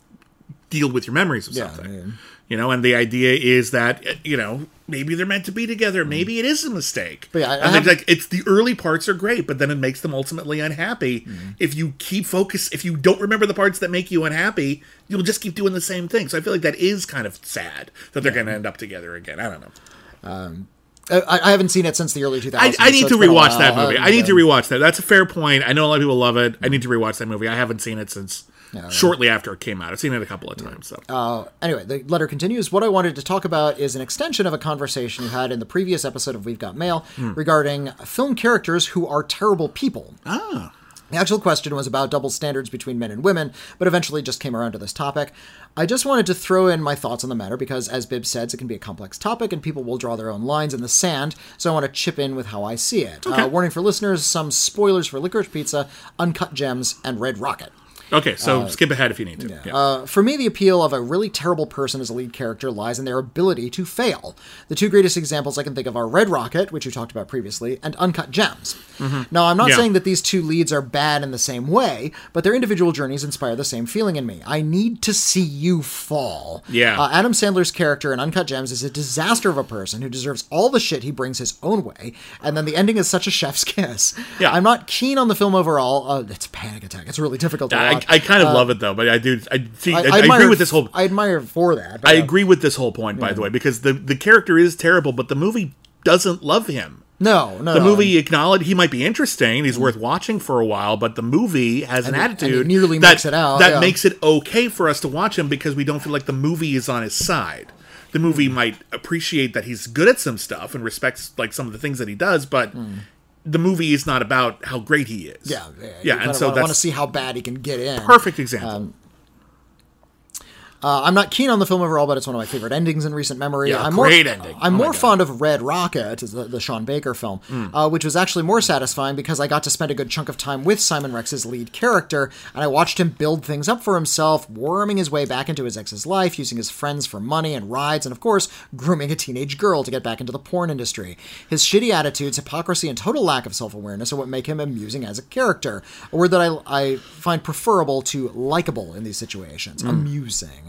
deal with your memories of Yeah, something yeah. You know and the idea is that uh, you know maybe they're meant to be together maybe it is a mistake But yeah, I- I have- like it's the early parts are great but then it makes them ultimately unhappy Mm-hmm. if you keep focus if you don't remember the parts that make you unhappy you'll just keep doing the same thing so i feel like that is kind of sad that they're going to end up together again i don't know I, I haven't seen it since the early 2000s. I, I need so to it's been a rewatch that movie. I need to rewatch that. That's a fair point. I know a lot of people love it. I need to rewatch that movie. I haven't seen it since shortly after it came out. I've seen it a couple of times. So Uh, anyway, the letter continues. What I wanted to talk about is an extension of a conversation you had in the previous episode of We've Got Mail Hmm. regarding film characters who are terrible people. ah, The actual question was about double standards between men and women, but eventually just came around to this topic. I just wanted to throw in my thoughts on the matter because, as Bibb says, it can be a complex topic and people will draw their own lines in the sand, so I want to chip in with how I see it. Okay. Uh, warning for listeners some spoilers for Licorice Pizza, Uncut Gems, and Red Rocket. Okay. So skip ahead if you need to. Yeah. Uh, for me, the appeal of a really terrible person as a lead character lies in their ability to fail. The two greatest examples I can think of are Red Rocket, which you talked about previously, and Uncut Gems. Now, I'm not Mm-hmm. Yeah. saying that these two leads are bad in the same way, but their individual journeys inspire the same feeling in me. I need to see you fall. Yeah. Uh, Adam Sandler's character in Uncut Gems is a disaster of a person who deserves all the shit he brings his own way, and then the ending is such a chef's kiss. Yeah. I'm not keen on the film overall. Uh, it's a panic attack. It's really difficult to I, watch. I kind of love it though, but I do. I see. I, I, I agree admire- with this whole. I admire for that. but, I uh, agree with this whole point, by the way, because the the character is terrible, but the movie doesn't love him. No, no. The no. movie acknowledged he might be interesting. He's worth watching for a while, but the movie has an And and it attitude nearly that makes it out, that yeah. makes it okay for us to watch him because we don't feel like the movie is on his side. The movie Hmm. might appreciate that he's good at some stuff and respects like some of the things that he does, but the movie is not about how great he is. Yeah, yeah. yeah, and so wanna, want to see how bad he can get in. perfect example. Um, Uh, I'm not keen on the film overall, but it's one of my favorite endings in recent memory. Yeah, I'm great more, ending. I'm Oh more fond of Red Rocket, the, the Sean Baker film, uh, which was actually more satisfying because I got to spend a good chunk of time with Simon Rex's lead character, and I watched him build things up for himself, worming his way back into his ex's life, using his friends for money and rides, and of course, grooming a teenage girl to get back into the porn industry. His shitty attitudes, hypocrisy, and total lack of self awareness are what make him amusing as a character, a word that I, I find preferable to likable in these situations. Amusing.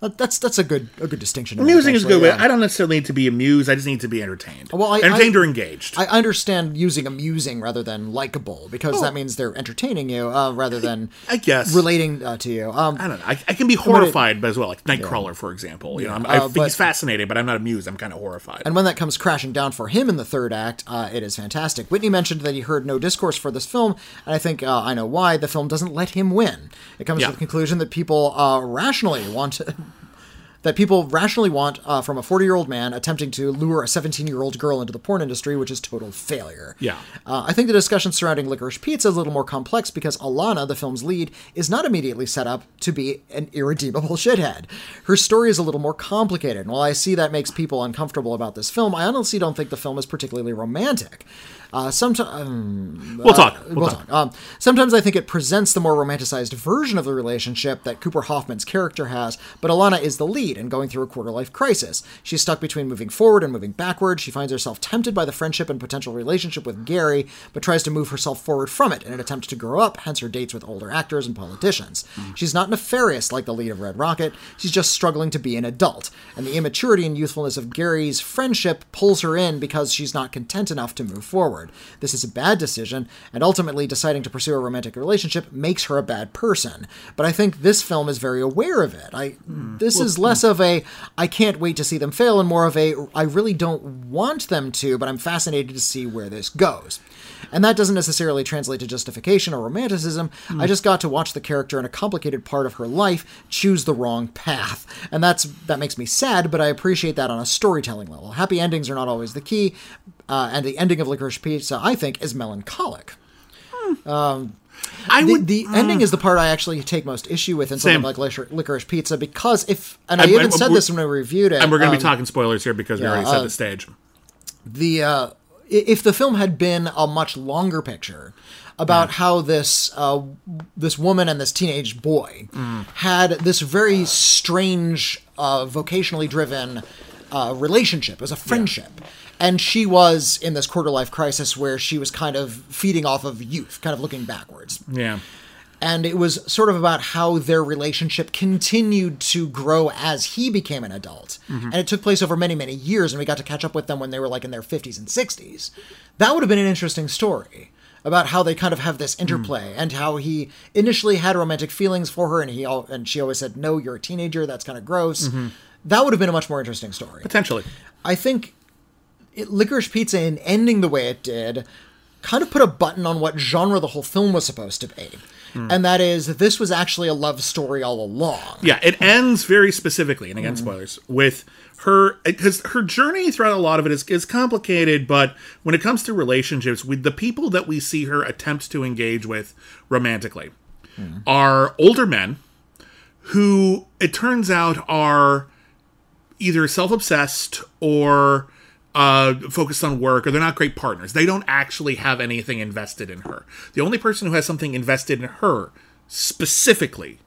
That- That's that's a good a good distinction. Amusing is actually, good. yeah. I don't necessarily need to be amused. I just need to be entertained. Well, I- entertained I- or engaged. I understand using amusing rather than likable because Oh. that means they're entertaining you uh, rather than I guess. relating uh, to you. Um, I don't know. I, I can be horrified as well, like Nightcrawler, for example. You know, I'm, I Uh, think he's fascinating, but I'm not amused. I'm kind of horrified. And when that comes crashing down for him in the third act, uh, it is fantastic. Whitney mentioned that he heard no discourse for this film, and I think uh, I know why. The film doesn't let him win. It comes Yeah. to the conclusion that people uh, rationally want to. That people rationally want uh, from a 40 year old man attempting to lure a 17 year old girl into the porn industry, which is total failure. Yeah. Uh, I think the discussion surrounding Licorice Pizza is a little more complex because Alana, the film's lead, is not immediately set up to be an irredeemable shithead. Her story is a little more complicated, and while I see that makes people uncomfortable about this film, I honestly don't think the film is particularly romantic. Uh, sometimes we'll talk. We'll, we'll talk. talk. Um, sometimes I think it presents the more romanticized version of the relationship that Cooper Hoffman's character has, but Alana is the lead and going through a quarter life crisis. She's stuck between moving forward and moving backward. She finds herself tempted by the friendship and potential relationship with Gary, but tries to move herself forward from it in an attempt to grow up, hence her dates with older actors and politicians. She's not nefarious like the lead of Red Rocket, she's just struggling to be an adult, and the immaturity and youthfulness of Gary's friendship pulls her in because she's not content enough to move forward. This is a bad decision, and ultimately deciding to pursue a romantic relationship makes her a bad person. But I think this film is very aware of it. I hmm. this is hmm. less of a I can't wait to see them fail and more of a I really don't want them to, but I'm fascinated to see where this goes. And that doesn't necessarily translate to justification or romanticism. I hmm. just got to watch the character in a complicated part of her life choose the wrong path. And that's that makes me sad, but I appreciate that on a storytelling level. Happy endings are not always the key, uh, and the ending of Licorice Pizza, I think, is melancholic. I The, would. the ending is the part I actually take most issue with in Same. something like Licor- Licorice Pizza because if, and I I'm- even I'm- said this when we reviewed it, and we're going to um, be talking spoilers here because we already set uh, the stage. the uh, if the film had been a much longer picture about how this uh, this woman and this teenage boy had this very strange uh, vocationally driven uh, relationship it was a friendship and she was in this quarter life crisis where she was kind of feeding off of youth kind of looking backwards. Yeah. and it was sort of about how their relationship continued to grow as he became an adult. Mm-hmm. And it took place over many many years and we got to catch up with them when they were like in their 50s and 60s that would have been an interesting story about how they kind of have this hmm. interplay and how he initially had romantic feelings for her and he al- and she always said no you're a teenager that's kind of gross mm-hmm. that would have been a much more interesting story. Potentially. I think it, Licorice Pizza, in ending the way it did, kind of put a button on what genre the whole film was supposed to be. And that is, that this was actually a love story all along. Yeah, it ends very specifically, and again, Mm-hmm. spoilers, with her because her journey throughout a lot of it is, is complicated. But when it comes to relationships, with the people that we see her attempt to engage with romantically Mm-hmm. are older men who it turns out are either self-obsessed or uh, focused on work, or they're not great partners. They don't actually have anything invested in her. The only person who has something invested in her specifically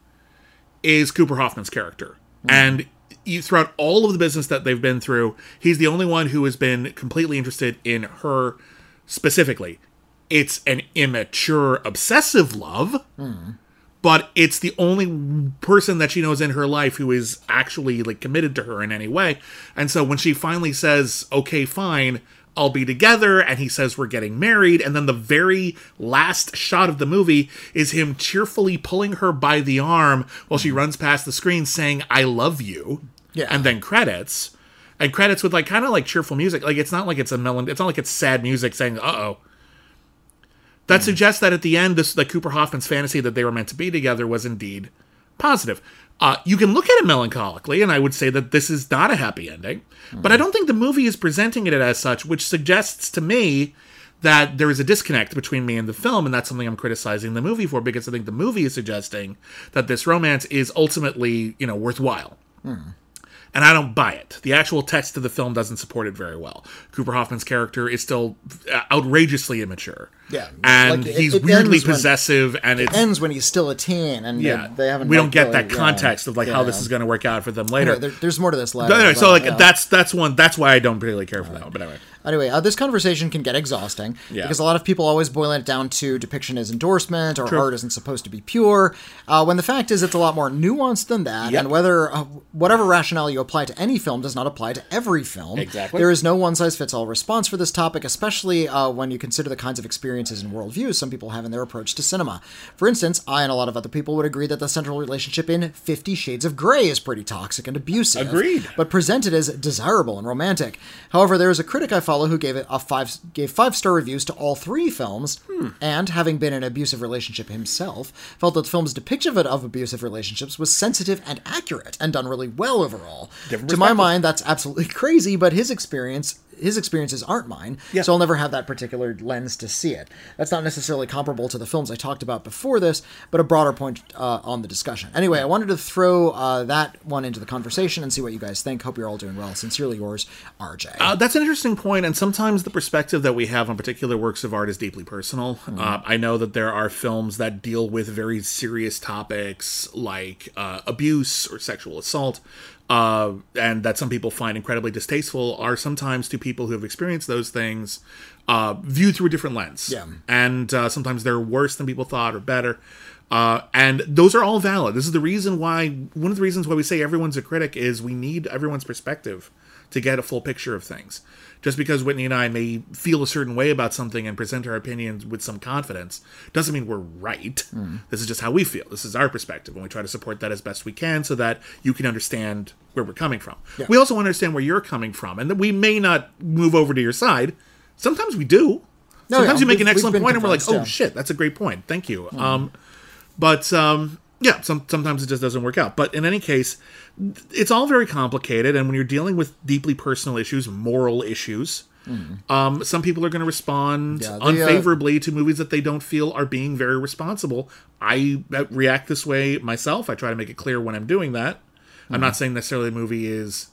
is Cooper Hoffman's character. And you, throughout all of the business that they've been through, he's the only one who has been completely interested in her specifically. It's an immature, obsessive love, but it's the only person that she knows in her life who is actually like committed to her in any way. And so when she finally says, "Okay, fine," I'll be together, and he says we're getting married, and then the very last shot of the movie is him cheerfully pulling her by the arm while she runs past the screen saying, I love you. Yeah. And then credits. And credits with like kind of like cheerful music. Like it's not like it's a melon it's not like it's sad music saying, uh oh. That suggests that at the end, this the Cooper Hoffman's fantasy that they were meant to be together was indeed positive. Uh, you can look at it melancholically, and I would say that this is not a happy ending. But I don't think the movie is presenting it as such, which suggests to me that there is a disconnect between me and the film, and that's something I'm criticizing the movie for because I think the movie is suggesting that this romance is ultimately, you know, worthwhile. And I don't buy it. The actual text of the film doesn't support it very well. Cooper Hoffman's character is still uh, outrageously immature. Yeah. and Like, he's it weirdly ends when- possessive, and it's ends when he's still a teen, and yeah. they, they haven't. we don't get really- that yeah. context of like how Yeah. this is going to work out for them later. Anyway, there, there's more to this. But anyway, so like yeah. that's that's one that's why I don't particularly care for that one. But anyway, Anyway, uh, this conversation can get exhausting Yeah. because a lot of people always boil it down to depiction is endorsement or True. art isn't supposed to be pure. Uh, when the fact is, it's a lot more nuanced than that, Yep. and whether uh, whatever rationale you apply to any film does not apply to every film. Exactly. There is no one size fits all response for this topic, especially uh, when you consider the kinds of experiences and worldviews some people have in their approach to cinema. For instance, I and a lot of other people would agree that the central relationship in Fifty Shades of Grey is pretty toxic and abusive. Agreed. But presented as desirable and romantic. However, there is a critic I follow who gave it a five gave five star reviews to all three films, and having been in an abusive relationship himself, felt that the film's depiction of abusive relationships was sensitive and accurate and done really well overall. To my mind, that's absolutely crazy, but his experience his experiences aren't mine, Yeah. so I'll never have that particular lens to see it. That's not necessarily comparable to the films I talked about before this, but a broader point uh, on the discussion. Anyway, I wanted to throw uh, that one into the conversation and see what you guys think. Hope you're all doing well. Sincerely yours, RJ. Uh, that's an interesting point, and sometimes the perspective that we have on particular works of art is deeply personal. Hmm. Uh, I know that there are films that deal with very serious topics like uh, abuse or sexual assault, uh, and that some people find incredibly distasteful, are sometimes to people who have experienced those things uh, viewed through a different lens. Yeah. And uh, sometimes they're worse than people thought or better. Uh, and those are all valid. This is the reason why, one of the reasons why we say everyone's a critic is we need everyone's perspective to get a full picture of things. Just because Whitney and I may feel a certain way about something and present our opinions with some confidence doesn't mean we're right. This is just how we feel. This is our perspective, and we try to support that as best we can so that you can understand where we're coming from. We also understand where you're coming from, and that we may not move over to your side. Sometimes we do. No, Sometimes yeah, you make an excellent point, and we're like, "Oh yeah. shit, that's a great point. Thank you." Um, but um, yeah, some, sometimes it just doesn't work out. But in any case, it's all very complicated, and when you're dealing with deeply personal issues, moral issues, um, some people are going to respond Yeah, they, uh, unfavorably to movies that they don't feel are being very responsible. I uh, react this way myself. I try to make it clear when I'm doing that. I'm not saying necessarily the movie is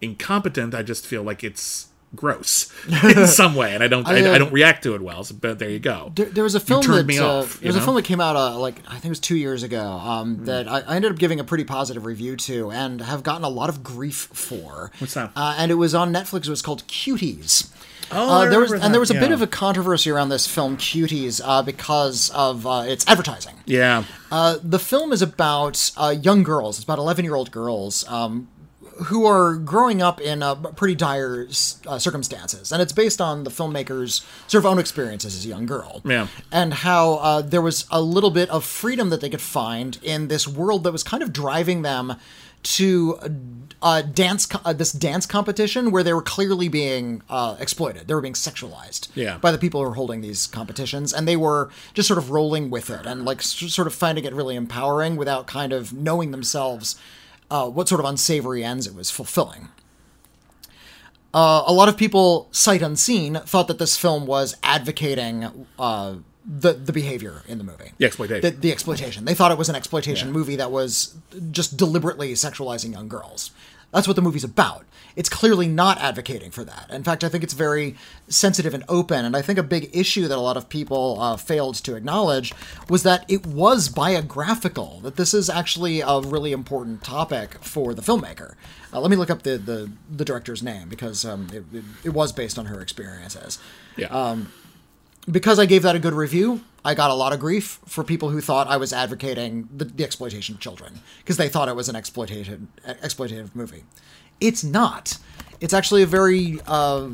incompetent. I just feel like it's gross in some way, and I don't. I, I, I don't react to it well. So, but there you go. There, there was a film that me uh, off, there was a film that came out uh, like I think it was two years ago um, that I, I ended up giving a pretty positive review to and have gotten a lot of grief for. What's that? Uh, and it was on Netflix. It was called Cuties. Oh, Uh, there was remember and there was a bit of a controversy around this film Cuties uh, because of uh, its advertising. Yeah. Uh, the film is about uh, young girls. It's about 11 year old girls um, who are growing up in uh, pretty dire uh, circumstances. And it's based on the filmmaker's sort of own experiences as a young girl. Yeah. And how uh, there was a little bit of freedom that they could find in this world that was kind of driving them to uh, dance co- uh, this dance competition where they were clearly being uh, exploited. They were being sexualized Yeah. by the people who were holding these competitions, and they were just sort of rolling with it and like s- sort of finding it really empowering without kind of knowing themselves uh, what sort of unsavory ends it was fulfilling. Uh, a lot of people, sight unseen, thought that this film was advocating uh, the the behavior in the movie, The exploitation. the, the exploitation. They thought it was an exploitation movie that was just deliberately sexualizing young girls. That's what the movie's about. It's clearly not advocating for that. In fact, I think it's very sensitive and open. And I think a big issue that a lot of people uh, failed to acknowledge was that it was biographical. That this is actually a really important topic for the filmmaker. Uh, let me look up the the, the director's name because um, it, it, it was based on her experiences Yeah. because I gave that a good review, I got a lot of grief for people who thought I was advocating the, the exploitation of children because they thought it was an exploitation exploitative movie. It's not. It's actually a very uh,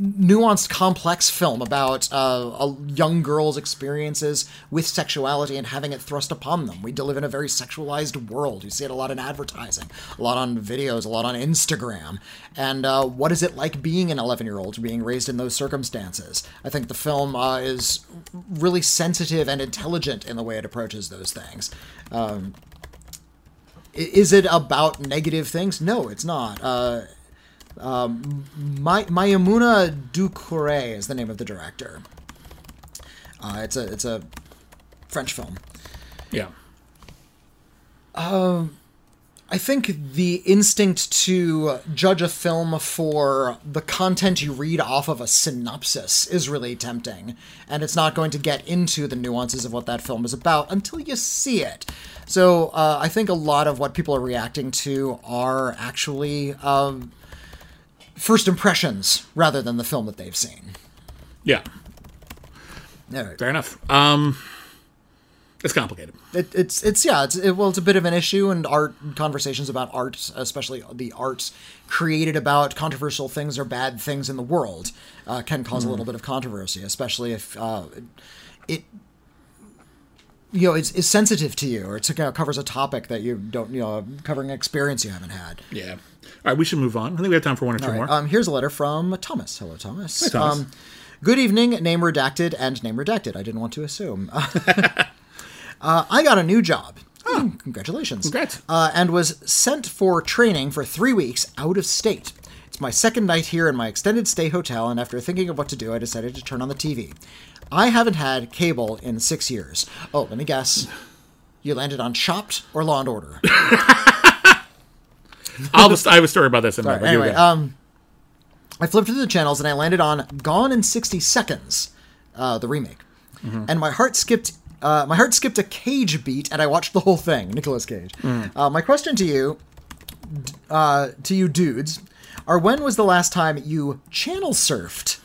nuanced, complex film about uh, a young girl's experiences with sexuality and having it thrust upon them. We live in a very sexualized world. You see it a lot in advertising, a lot on videos, a lot on Instagram. And uh, what is it like being an 11 year old, being raised in those circumstances? I think the film uh, is really sensitive and intelligent in the way it approaches those things. Um, is it about negative things? No, it's not. Uh, um, My Maïmouna Doucouré is the name of the director. Uh, it's a it's a French film. yeah. I think the instinct to judge a film for the content you read off of a synopsis is really tempting, and it's not going to get into the nuances of what that film is about until you see it. So uh, I think a lot of what people are reacting to are actually um, first impressions rather than the film that they've seen. Yeah, All right. fair enough. Um, it's complicated. It, it's it's yeah it's it, well it's a bit of an issue and art conversations about art especially the arts created about controversial things or bad things in the world uh, can cause a little bit of controversy especially if uh, it you know it's, it's sensitive to you or it you know, covers a topic that you don't you know covering an experience you haven't had Yeah. All right, we should move on. I think we have time for one or two right, more. Um, here's a letter from Thomas. Hello, Thomas. Thomas. Um, good evening, name redacted and name redacted. I didn't want to assume. uh, I got a new job. Mm, Congratulations. Congrats. Uh, and was sent for training for three weeks out of state. It's my second night here in my extended stay hotel, and after thinking of what to do, I decided to turn on the TV. I haven't had cable in six years. Oh, let me guess. You landed on Chopped or Law and Order? I'll just, I have a story about this in a minute. anyway, um, I flipped through the channels and I landed on Gone in 60 Seconds, uh, the remake. And my heart skipped. Uh, my heart skipped a Cage beat, and I watched the whole thing. Nicolas Cage. Uh, my question to you, uh, to you dudes, are when was the last time you channel surfed?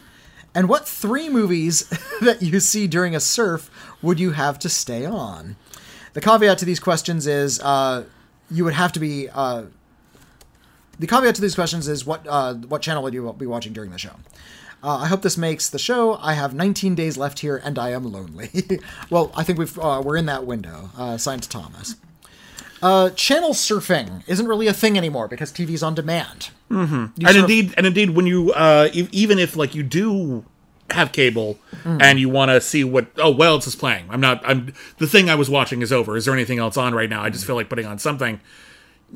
And what three movies that you see during a surf would you have to stay on? The caveat to these questions is uh, you would have to be uh, the caveat to these questions is what uh, what channel would you be watching during the show? Uh, I hope this makes the show. I have 19 days left here, and I am lonely. well, I think we've uh, we're in that window. Uh, signed Thomas. Uh, channel surfing isn't really a thing anymore because TV's on demand. Mm-hmm. and indeed, and indeed, when you uh, e- even if like you do have cable and you want to see what oh what else is playing, I'm not. I'm the thing I was watching is over. Is there anything else on right now? I just feel like putting on something.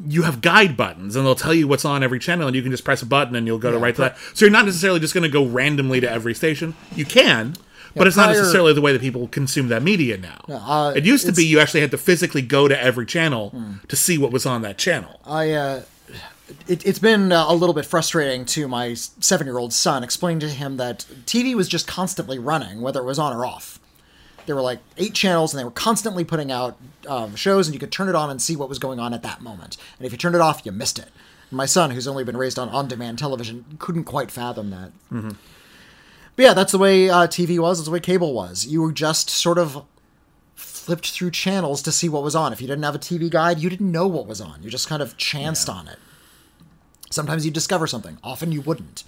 You have guide buttons, and they'll tell you what's on every channel, and you can just press a button, and you'll go to right to that. So you're not necessarily just going to go randomly to every station. You can, but it's not necessarily the way that people consume that media now. uh, it used to be you actually had to physically go to every channel to see what was on that channel. I uh, it, it's been uh, a little bit frustrating to my seven year old son explaining to him that TV was just constantly running, whether it was on or off. There were like eight channels, and they were constantly putting out um, shows, and you could turn it on and see what was going on at that moment. And if you turned it off, you missed it. My son, who's only been raised on on demand television, couldn't quite fathom that. But yeah, that's the way uh, TV was. That's the way cable was. You were just sort of flipped through channels to see what was on. If you didn't have a TV guide, you didn't know what was on. You just kind of chanced on it. Sometimes you'd discover something. Often you wouldn't.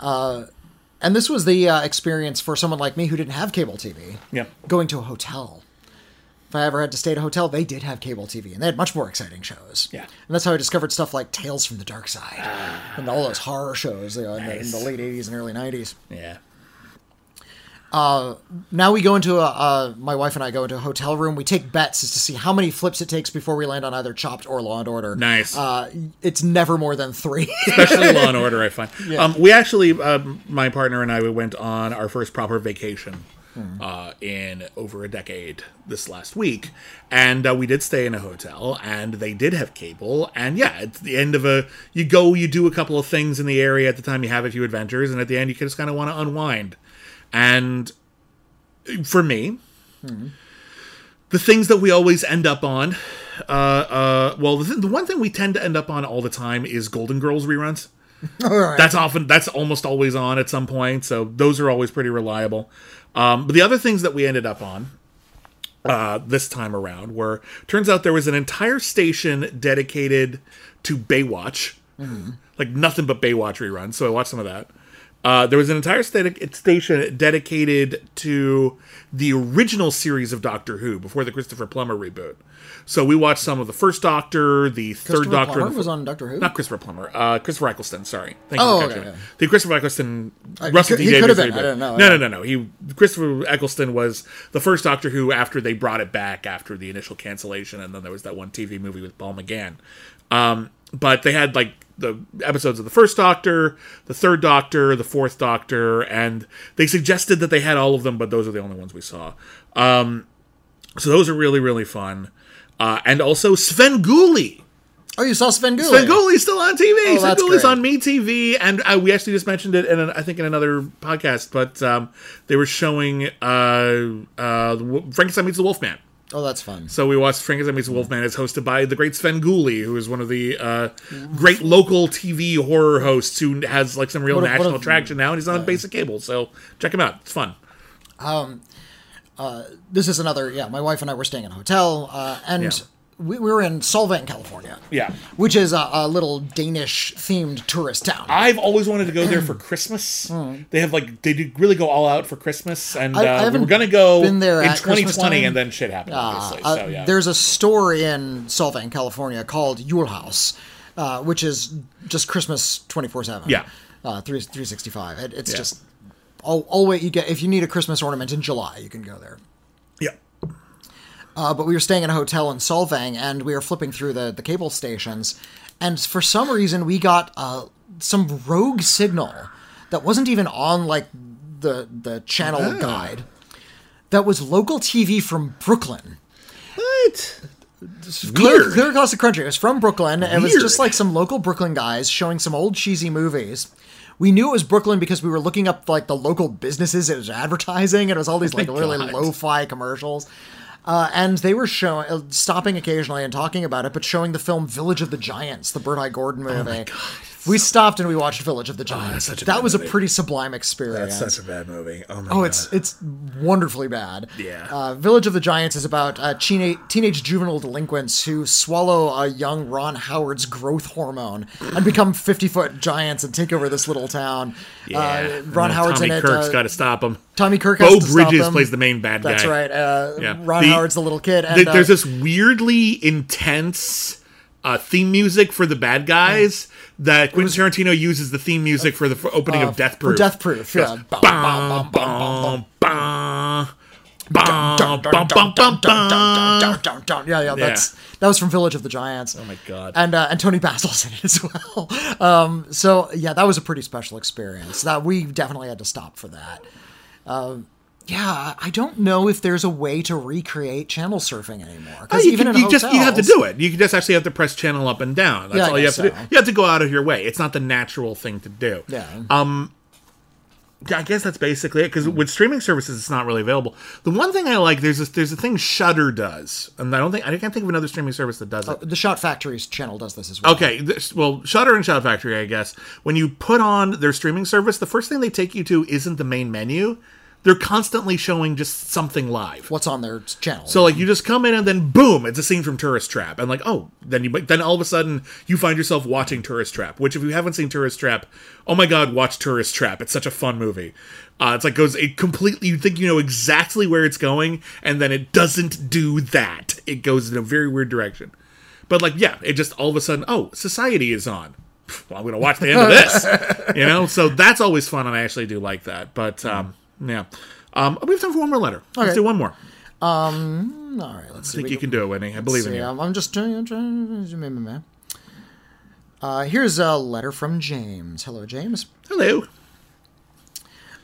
Uh, and this was the uh, experience for someone like me who didn't have cable TV. Yeah. Going to a hotel. If I ever had to stay at a hotel, they did have cable TV, and they had much more exciting shows. Yeah. And that's how I discovered stuff like Tales from the Dark Side and all those horror shows you know, in, the, in the late 80s and early 90s Yeah. Now we go into a uh, my wife and I go into a hotel room. We take bets as to see how many flips it takes before we land on either Chopped or Law and Order. Nice. Uh, it's never more than three. especially Law and Order. I find. Um, we actually, um, my partner and I, we went on our first proper vacation uh, in over a decade this last week, and uh, we did stay in a hotel, and they did have cable, and yeah, it's the end of a. You go, you do a couple of things in the area at the time. You have a few adventures, and at the end, you just kind of want to unwind, and for me. The things that we always end up on, uh, uh, well, the, th- the one thing we tend to end up on all the time is Golden Girls reruns all right. that's often that's almost always on at some point so those are always pretty reliable um, but the other things that we ended up on uh, this time around were turns out there was an entire station dedicated to baywatch like nothing but baywatch reruns so i watched some of that uh, there was an entire sta- station dedicated to the original series of Doctor Who before the Christopher Plummer reboot. So we watched some of the first Doctor, the third Christopher Doctor, Plummer was on Doctor Who. not Christopher Plummer. Uh, Christopher Eccleston. Sorry. Thank Oh, okay, okay. The Christopher Eccleston. he Russell could- T he could have been. I don't know. No, no, no, no. He Christopher Eccleston was the first Doctor Who after they brought it back after the initial cancellation, and then there was that one TV movie with Paul McGann. Um, but they had like the episodes of the first Doctor, the third Doctor, the fourth Doctor, and they suggested that they had all of them, but those are the only ones we saw. Um, so those are really really fun, uh, and also Svengoolie Oh, you saw Sven Gulli. Svengoolie's still on TV. Oh, that's Svengoolie's on Me TV, and uh, we actually just mentioned it in, an, I think, in another podcast. But um, they were showing uh, uh, Frankenstein meets the Wolfman. Oh, that's fun. So we watched Frankenstein meets Wolfman. It's hosted by the great Svengoolie, who is one of the uh, great local TV horror hosts who has like some real What national a- traction now, and he's on basic cable. So check him out. It's fun. This is another. Yeah, my wife and I were staying in a hotel, uh, and Yeah. We, we were in Solvang, California. Yeah. Which is a, a little Danish themed tourist town. I've always wanted to go there for Christmas. They have like they do really go all out for Christmas, and. I- I uh, we haven't were gonna go been there in 2020, and then shit happened. Obviously, Uh, so yeah. There's a store in Solvang, California called Julhaus, uh, which is just Christmas 24 7. Yeah. Uh, 3, 365. It, it's Yeah. just all, always you get if you need a Christmas ornament in July, you can go there. Uh, but we were staying in a hotel in Solvang, and we were flipping through the, the cable stations, and for some reason we got uh, some rogue signal that wasn't even on like the the channel Oh. guide. That was local TV from Brooklyn. What? Clear, clear across the country. It was from Brooklyn. It was just like some local Brooklyn guys showing some old cheesy movies. We knew it was Brooklyn because we were looking up like the local businesses it was advertising, and it was all these like really lo-fi commercials. Uh, and they were showing, uh, stopping occasionally and talking about it, but showing the film Village of the Giants, the I. Gordon movie. We stopped and we watched Village of the Giants. such a that was a pretty sublime experience. That's a bad movie. Oh my Oh, it's it's wonderfully bad. Yeah. Uh, Village of the Giants is about uh, teenage teenage juvenile delinquents who swallow a young Ron Howard's growth hormone and become fifty foot giants and take over this little town. yeah. Uh, Ron Howard's Tommy in it. Kirk's uh, got to stop him. Tommy Kirk has Beau to stop Bridges plays the main bad guy. That's right. Uh, Yeah. Ron The- Howard's the little kid. And, Th- uh, There's this weirdly intense uh, theme music for the bad guys that Quentin Tarantino uses the theme music for the opening of uh, Death Proof. Death Proof, yeah. Bum, bum, bum, yeah, yeah, that's yeah. that was from Village of the Giants. Oh my god! And uh, and Toni Basil's in it as well. Um, so yeah, that was a pretty special experience. That we definitely had to stop for that. Um, yeah, I don't know if there's a way to recreate channel surfing anymore. Oh, you, even can- you just you have to do it. You just actually have to press channel up and down. That's Yeah, all you have to do. You have to go out of your way. It's not the natural thing to do. Yeah. Um, yeah, I guess that's basically it. Because hmm. with streaming services, it's not really available. The one thing I like there's this, there's a thing Shudder does, and I don't think I can't think of another streaming service that does oh, it. the Shout! Factory's channel does this as well. Okay, this, well, Shudder and Shot Factory, I guess. When you put on their streaming service, the first thing they take you to isn't the main menu. They're constantly showing just something live. What's on their channel? So like you just come in and then boom, it's a scene from Tourist Trap, and like oh, then you then all of a sudden you find yourself watching Tourist Trap. Which if you haven't seen Tourist Trap, oh my god, watch Tourist Trap. It's such a fun movie. Uh, it's like goes it completely. You think you know exactly where it's going, and then it doesn't do that. It goes in a very weird direction. But like yeah, it just all of a sudden oh, Society is on. Well, I'm gonna watch the end of this, you know. So that's always fun, and I actually do like that. But um, yeah, um, we have time for one more letter. Let's do one more. All right, let's I see. think you can do it, Whitney. I believe in you. I'm, I'm just trying. trying uh, here's a letter from James. Hello, James. Hello.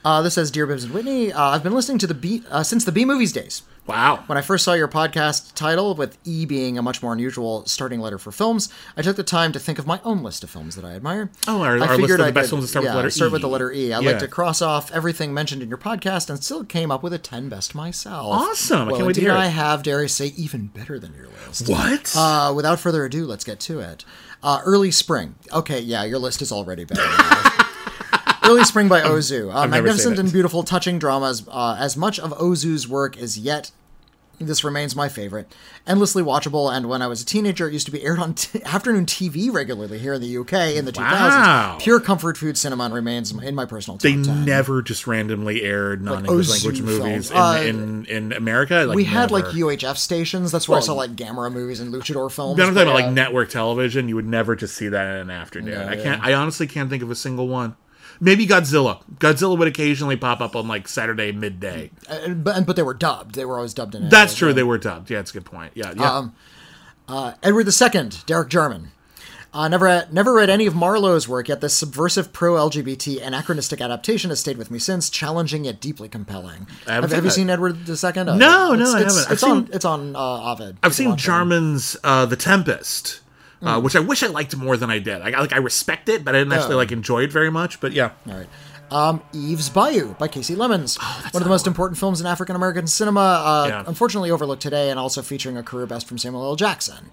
Uh, this says, "Dear Bibbs and Whitney, uh, I've been listening to the B uh, since the B movies days. Wow. When I first saw your podcast title, with E being a much more unusual starting letter for films, I took the time to think of my own list of films that I admire. Oh, our- I our figured I best could- films start with yeah, the letter start E. with the letter E. I Yeah. like to cross off everything mentioned in your podcast, and still came up with a ten best myself. Awesome. I can't wait to hear. I have, dare I say, even better than your list. What? Uh, without further ado, let's get to it. Uh, early spring. Okay, yeah, your list is already better. Early Spring by Ozu. Uh, magnificent and beautiful, touching dramas. Uh, as much of Ozu's work as yet, this remains my favorite. Endlessly watchable, and when I was a teenager, it used to be aired on t- afternoon TV regularly here in the UK in the 2000s. Pure comfort food cinema remains in my personal top they 10. never just randomly aired non-English Ozu language movies in. Uh, in, in America. Like, we had like. UHF stations. That's where I saw like Gamera movies and luchador films. I'm talking about yeah. like network television. You would never just see that in an afternoon. I can't. I honestly can't think of a single one. Maybe Godzilla. Godzilla would occasionally pop up on like Saturday midday. Uh, but, but they were dubbed. They were always dubbed in. That's true. They were dubbed. Yeah, that's a good point. Yeah, yeah. Um, Edward II, Derek Jarman. Uh, never, never read any of Marlowe's work, yet this subversive pro-LGBT anachronistic adaptation has stayed with me since, challenging yet deeply compelling. Haven't Have, you seen Edward II? Uh, No, no, it's, I it's, haven't. I've It's on, seen- it's on uh, Ovid. I've seen can watch it. Jarman's uh, The Tempest, uh, which I wish I liked more than I did. I like I respect it, but I didn't actually like enjoy it very much. But yeah, All right. Um, Eve's Bayou by Kasi Lemmons. One of the most important films in African American cinema, uh, Yeah. unfortunately overlooked today, and also featuring a career best from Samuel L. Jackson.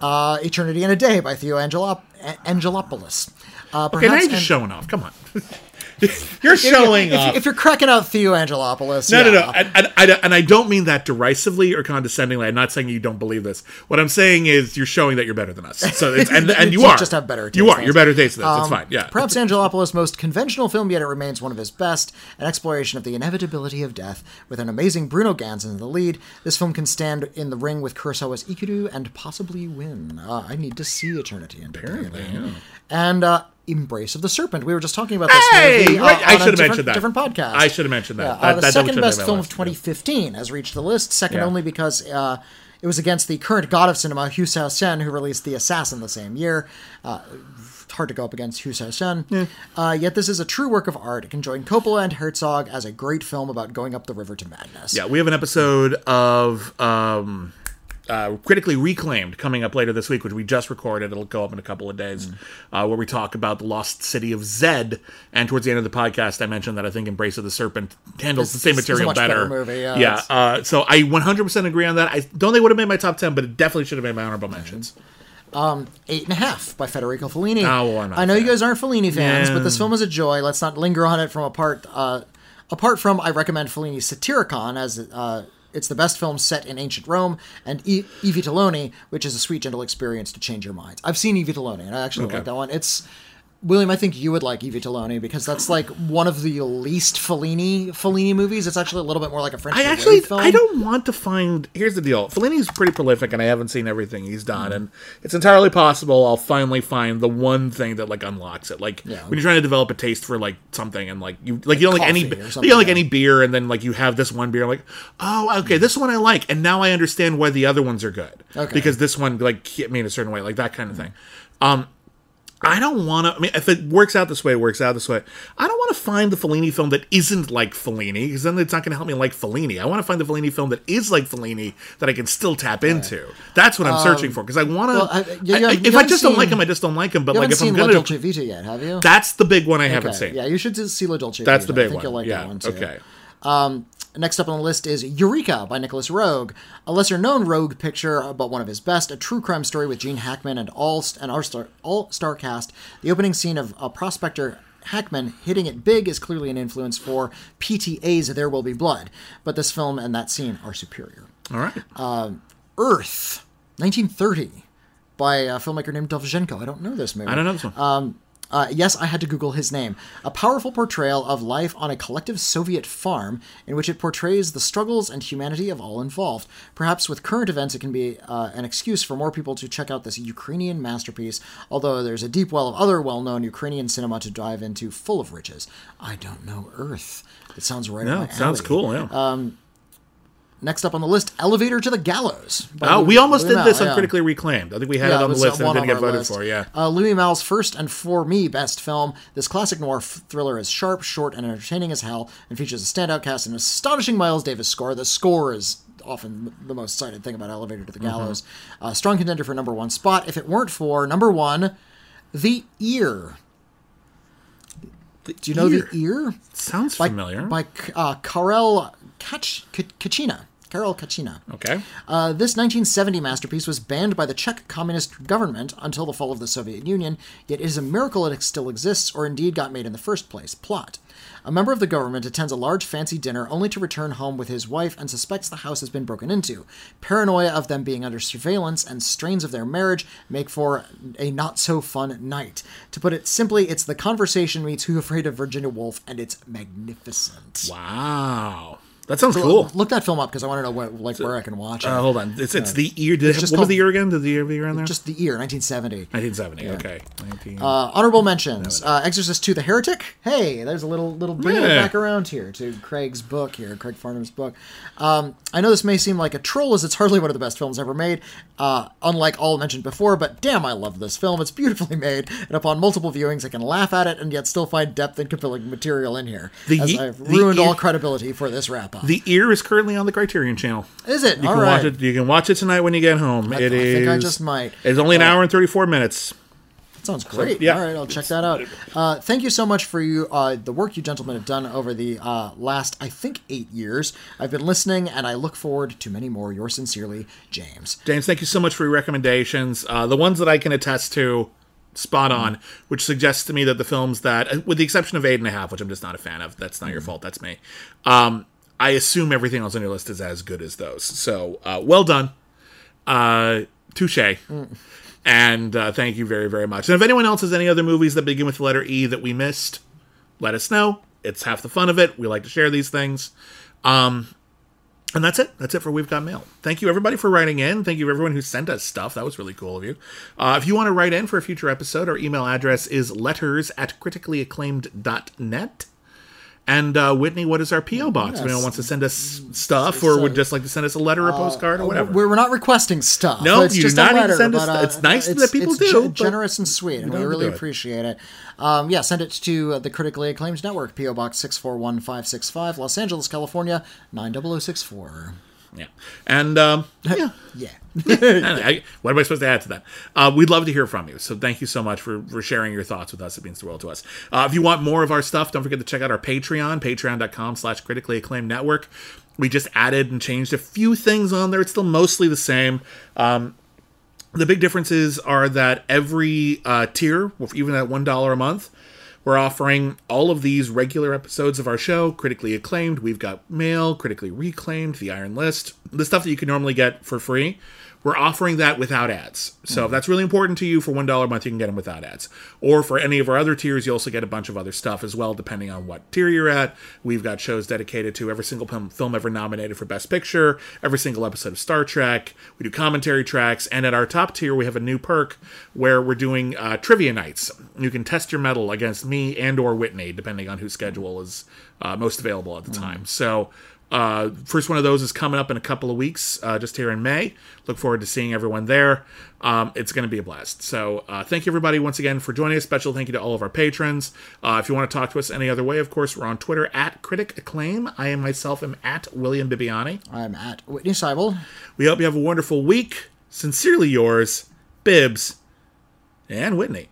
Uh, Eternity and a Day by Theo Angelop- Angelopoulos. Uh, okay, now perhaps you're just showing off. Come on, you're showing if, off. if you're cracking out Theo Angelopoulos, No, no, yeah. no. And, and, and, and I don't mean that derisively or condescendingly. I'm not saying you don't believe this. What I'm saying is you're showing that you're better than us. So it's, and, and you You are. just have better You are. You're better taste than us. That's Um, fine. Yeah. Perhaps Angelopoulos' most conventional film, yet it remains one of his best, an exploration of the inevitability of death, with an amazing Bruno Ganz in the lead. This film can stand in the ring with Kurosawa's Ikiru and possibly win. Uh, I need to see Eternity in Apparently, yeah. And uh, Embrace of the Serpent. We were just talking about this Hey, movie right, I should have mentioned that. Different podcast. I should have mentioned that. Yeah, That- uh, the that second best film of list, yeah. 2015 has reached the list, second Yeah. only because uh, it was against the current god of cinema, Hou Hsiao-hsien, who released The Assassin the same year. Uh, hard to go up against Hou Hsiao-hsien. Uh, yet this is a true work of art. It can join Coppola and Herzog as a great film about going up the river to madness. Yeah, we have an episode of um, uh, critically reclaimed coming up later this week, which we just recorded. It'll go up in a couple of days, uh, where we talk about the lost city of Zed. And towards the end of the podcast, I mentioned that I think Embrace of the Serpent handles the same It's- it's a material better better. movie, yeah, yeah. Uh, so I 100% agree on that. I don't think it would have made my top 10, but it definitely should have made my honorable mentions. Eight and a Half by Federico Fellini. Oh, well, I know a you guys aren't Fellini fans, Yeah. but this film is a joy. Let's not linger on it from apart. Uh, apart from, I recommend Fellini's Satyricon as uh, it's the best film set in ancient Rome, and E, e Vitelloni, which is a sweet, gentle experience to change your minds. I've seen E Vitelloni, and I actually Okay. like that one. It's William, I think you would like E Vitelloni because that's like one of the least Fellini Fellini movies. It's actually a little bit more like a French I actually, film. I don't want to find. Here's the deal: Fellini's pretty prolific, and I haven't seen everything he's done. And it's entirely possible I'll finally find the one thing that like unlocks it. Like Yeah. when you're trying to develop a taste for like something, and like you like you don't like any you don't like yeah. any beer, and then like you have this one beer, like oh okay, this one I like, and now I understand why the other ones are good. Okay. because this one like hit me in a certain way, like that kind of thing. Um, I don't want to. I mean, if it works out this way, it works out this way. I don't want to find the Fellini film that isn't like Fellini, because then it's not going to help me like Fellini. I want to find the Fellini film that is like Fellini that I can still tap into. That's what I'm um, searching for, because I want to. well, I- you- you haven't- if I just don't like him, I just don't like him. But like, if I'm seen La gonna, Dolce Vita yet, have you? that's the big one I haven't seen. Yeah, you should see La Dolce that's Vita. the big I think one. you'll like yeah. that one too. Okay. Um, Next up on the list is Eureka by Nicolas Roeg, a lesser-known Roeg picture, but one of his best, a true crime story with Gene Hackman and all an all-star, all-star cast. The opening scene of a prospector Hackman hitting it big is clearly an influence for PTA's There Will Be Blood, but this film and that scene are superior. All right. Uh, Earth, 1930, by a filmmaker named Dovzhenko. I don't know this movie. I don't know this one. Uh, yes, I had to Google his name. A powerful portrayal of life on a collective Soviet farm in which it portrays the struggles and humanity of all involved. Perhaps with current events, it can be uh, an excuse for more people to check out this Ukrainian masterpiece, although there's a deep well of other well known Ukrainian cinema to dive into full of riches. I don't know Earth. It sounds right up no, my it sounds cool. Yeah. uh, Next up on the list, Elevator to the Gallows. oh, Louis- we almost Louis did this Malle, on yeah. critically reclaimed. I think we had Yeah, it on the list and didn't get voted list. for. Yeah. Uh, Louis Malle's first and for me best film. This classic noir f- thriller is sharp, short, and entertaining as hell, and features a standout cast and an astonishing Miles Davis score. The score is often the most cited thing about Elevator to the Mm-hmm. Gallows. Uh, strong contender for number one spot. If it weren't for number one, The Ear. Do you know Ear. The Ear? Sounds By, familiar. By uh, Karel Kach- Kachyňa. Karel Kachyňa. okay. Uh, this 1970 masterpiece was banned by the Czech communist government until the fall of the Soviet Union, yet it is a miracle it still exists or indeed got made in the first place. Plot. A member of the government attends a large fancy dinner only to return home with his wife and suspects the house has been broken into. Paranoia of them being under surveillance and strains of their marriage make for a not so fun night. To put it simply, it's the conversation meets Who Afraid of Virginia Woolf, and it's magnificent. Wow. That sounds cool. Look that film up because I want to know what, like where I can watch it. Uh, hold on. It's it's the ear. Did it, just what was the year again? Did the year year on there? Just the year, 1970. 1970. Okay. 19... Uh, honorable mentions: uh, Exorcist II The Heretic. Hey, there's a little little bringing it Yeah. back around here to Craig's book here, Craig Farnham's book. Um, I know this may seem like a troll, as it's hardly one of the best films ever made, uh, unlike all mentioned before. But damn, I love this film. It's beautifully made, and upon multiple viewings, I can laugh at it and yet still find depth and compelling material in here. The as I've ruined ear- all credibility for this wrap up. The Ear is currently on the Criterion Channel. Is it? You All can right. watch it. You can watch it tonight when you get home. I It is. think I just might. It's only an hour and thirty four minutes. That sounds great. yeah. All right, I'll check that out. Uh, thank you so much for you uh, the work you gentlemen have done over the uh, last, I think, eight years. I've been listening, and I look forward to many more. Yours sincerely, James. James, thank you so much for your recommendations. Uh, the ones that I can attest to, spot on, which suggests to me that the films that, uh, with the exception of Eight and a Half, which I'm just not a fan of, that's not your fault, that's me. Um, I assume everything else on your list is as good as those. So, uh, well done. Uh, touche. And uh, thank you very, very much. And if anyone else has any other movies that begin with the letter E that we missed, let us know. It's half the fun of it. We like to share these things. Um, and that's it. That's it for We've Got Mail. Thank you, everybody, for writing in. Thank you, everyone who sent us stuff. That was really cool of you. Uh, if you want to write in for a future episode, our email address is letters at criticallyacclaimed.net. And uh, Whitney, what is our P.O. box? If anyone wants to send us stuff or would just like to send us a letter or postcard or whatever. We're, we're not requesting stuff. No, it's you just do not a letter. send us but, uh, it's nice that people it's do, but generous and sweet, and we don't have to really it. appreciate it. Um, yeah, send it to uh, the critically acclaimed network, PO Box six four one five six five, Los Angeles, California nine double zero six four. Yeah. And um, yeah. Yeah. I- what am I supposed to add to that? Uh, we'd love to hear from you. So thank you so much for, for sharing your thoughts with us. It means the world to us. Uh, if you want more of our stuff, don't forget to check out our Patreon, patreon.com slash critically acclaimed network. We just added and changed a few things on there. It's still mostly the same. Um, the big differences are that every uh, tier, even at $1 a month, we're offering all of these regular episodes of our show, critically acclaimed. We've got mail, critically reclaimed, the Iron List, the stuff that you can normally get for free. We're offering that without ads. So if that's really important to you, for $1 a month, you can get them without ads. Or for any of our other tiers, you also get a bunch of other stuff as well, depending on what tier you're at. We've got shows dedicated to every single film, ever nominated for Best Picture, every single episode of Star Trek. We do commentary tracks. And at our top tier, we have a new perk where we're doing uh, trivia nights. You can test your mettle against me and or Whitney, depending on whose schedule is uh, most available at the time. So uh, first one of those is coming up in a couple of weeks, uh, just here in May. Look forward to seeing everyone there. Um, it's going to be a blast. So uh, thank you everybody once again for joining us. Special thank you to all of our patrons. Uh, if you want to talk to us any other way, of course, we're on Twitter at Critic Acclaim. I am myself am at William Bibbiani. I'm at Witney Seibold. We hope you have a wonderful week. Sincerely yours, Bibbs and Whitney.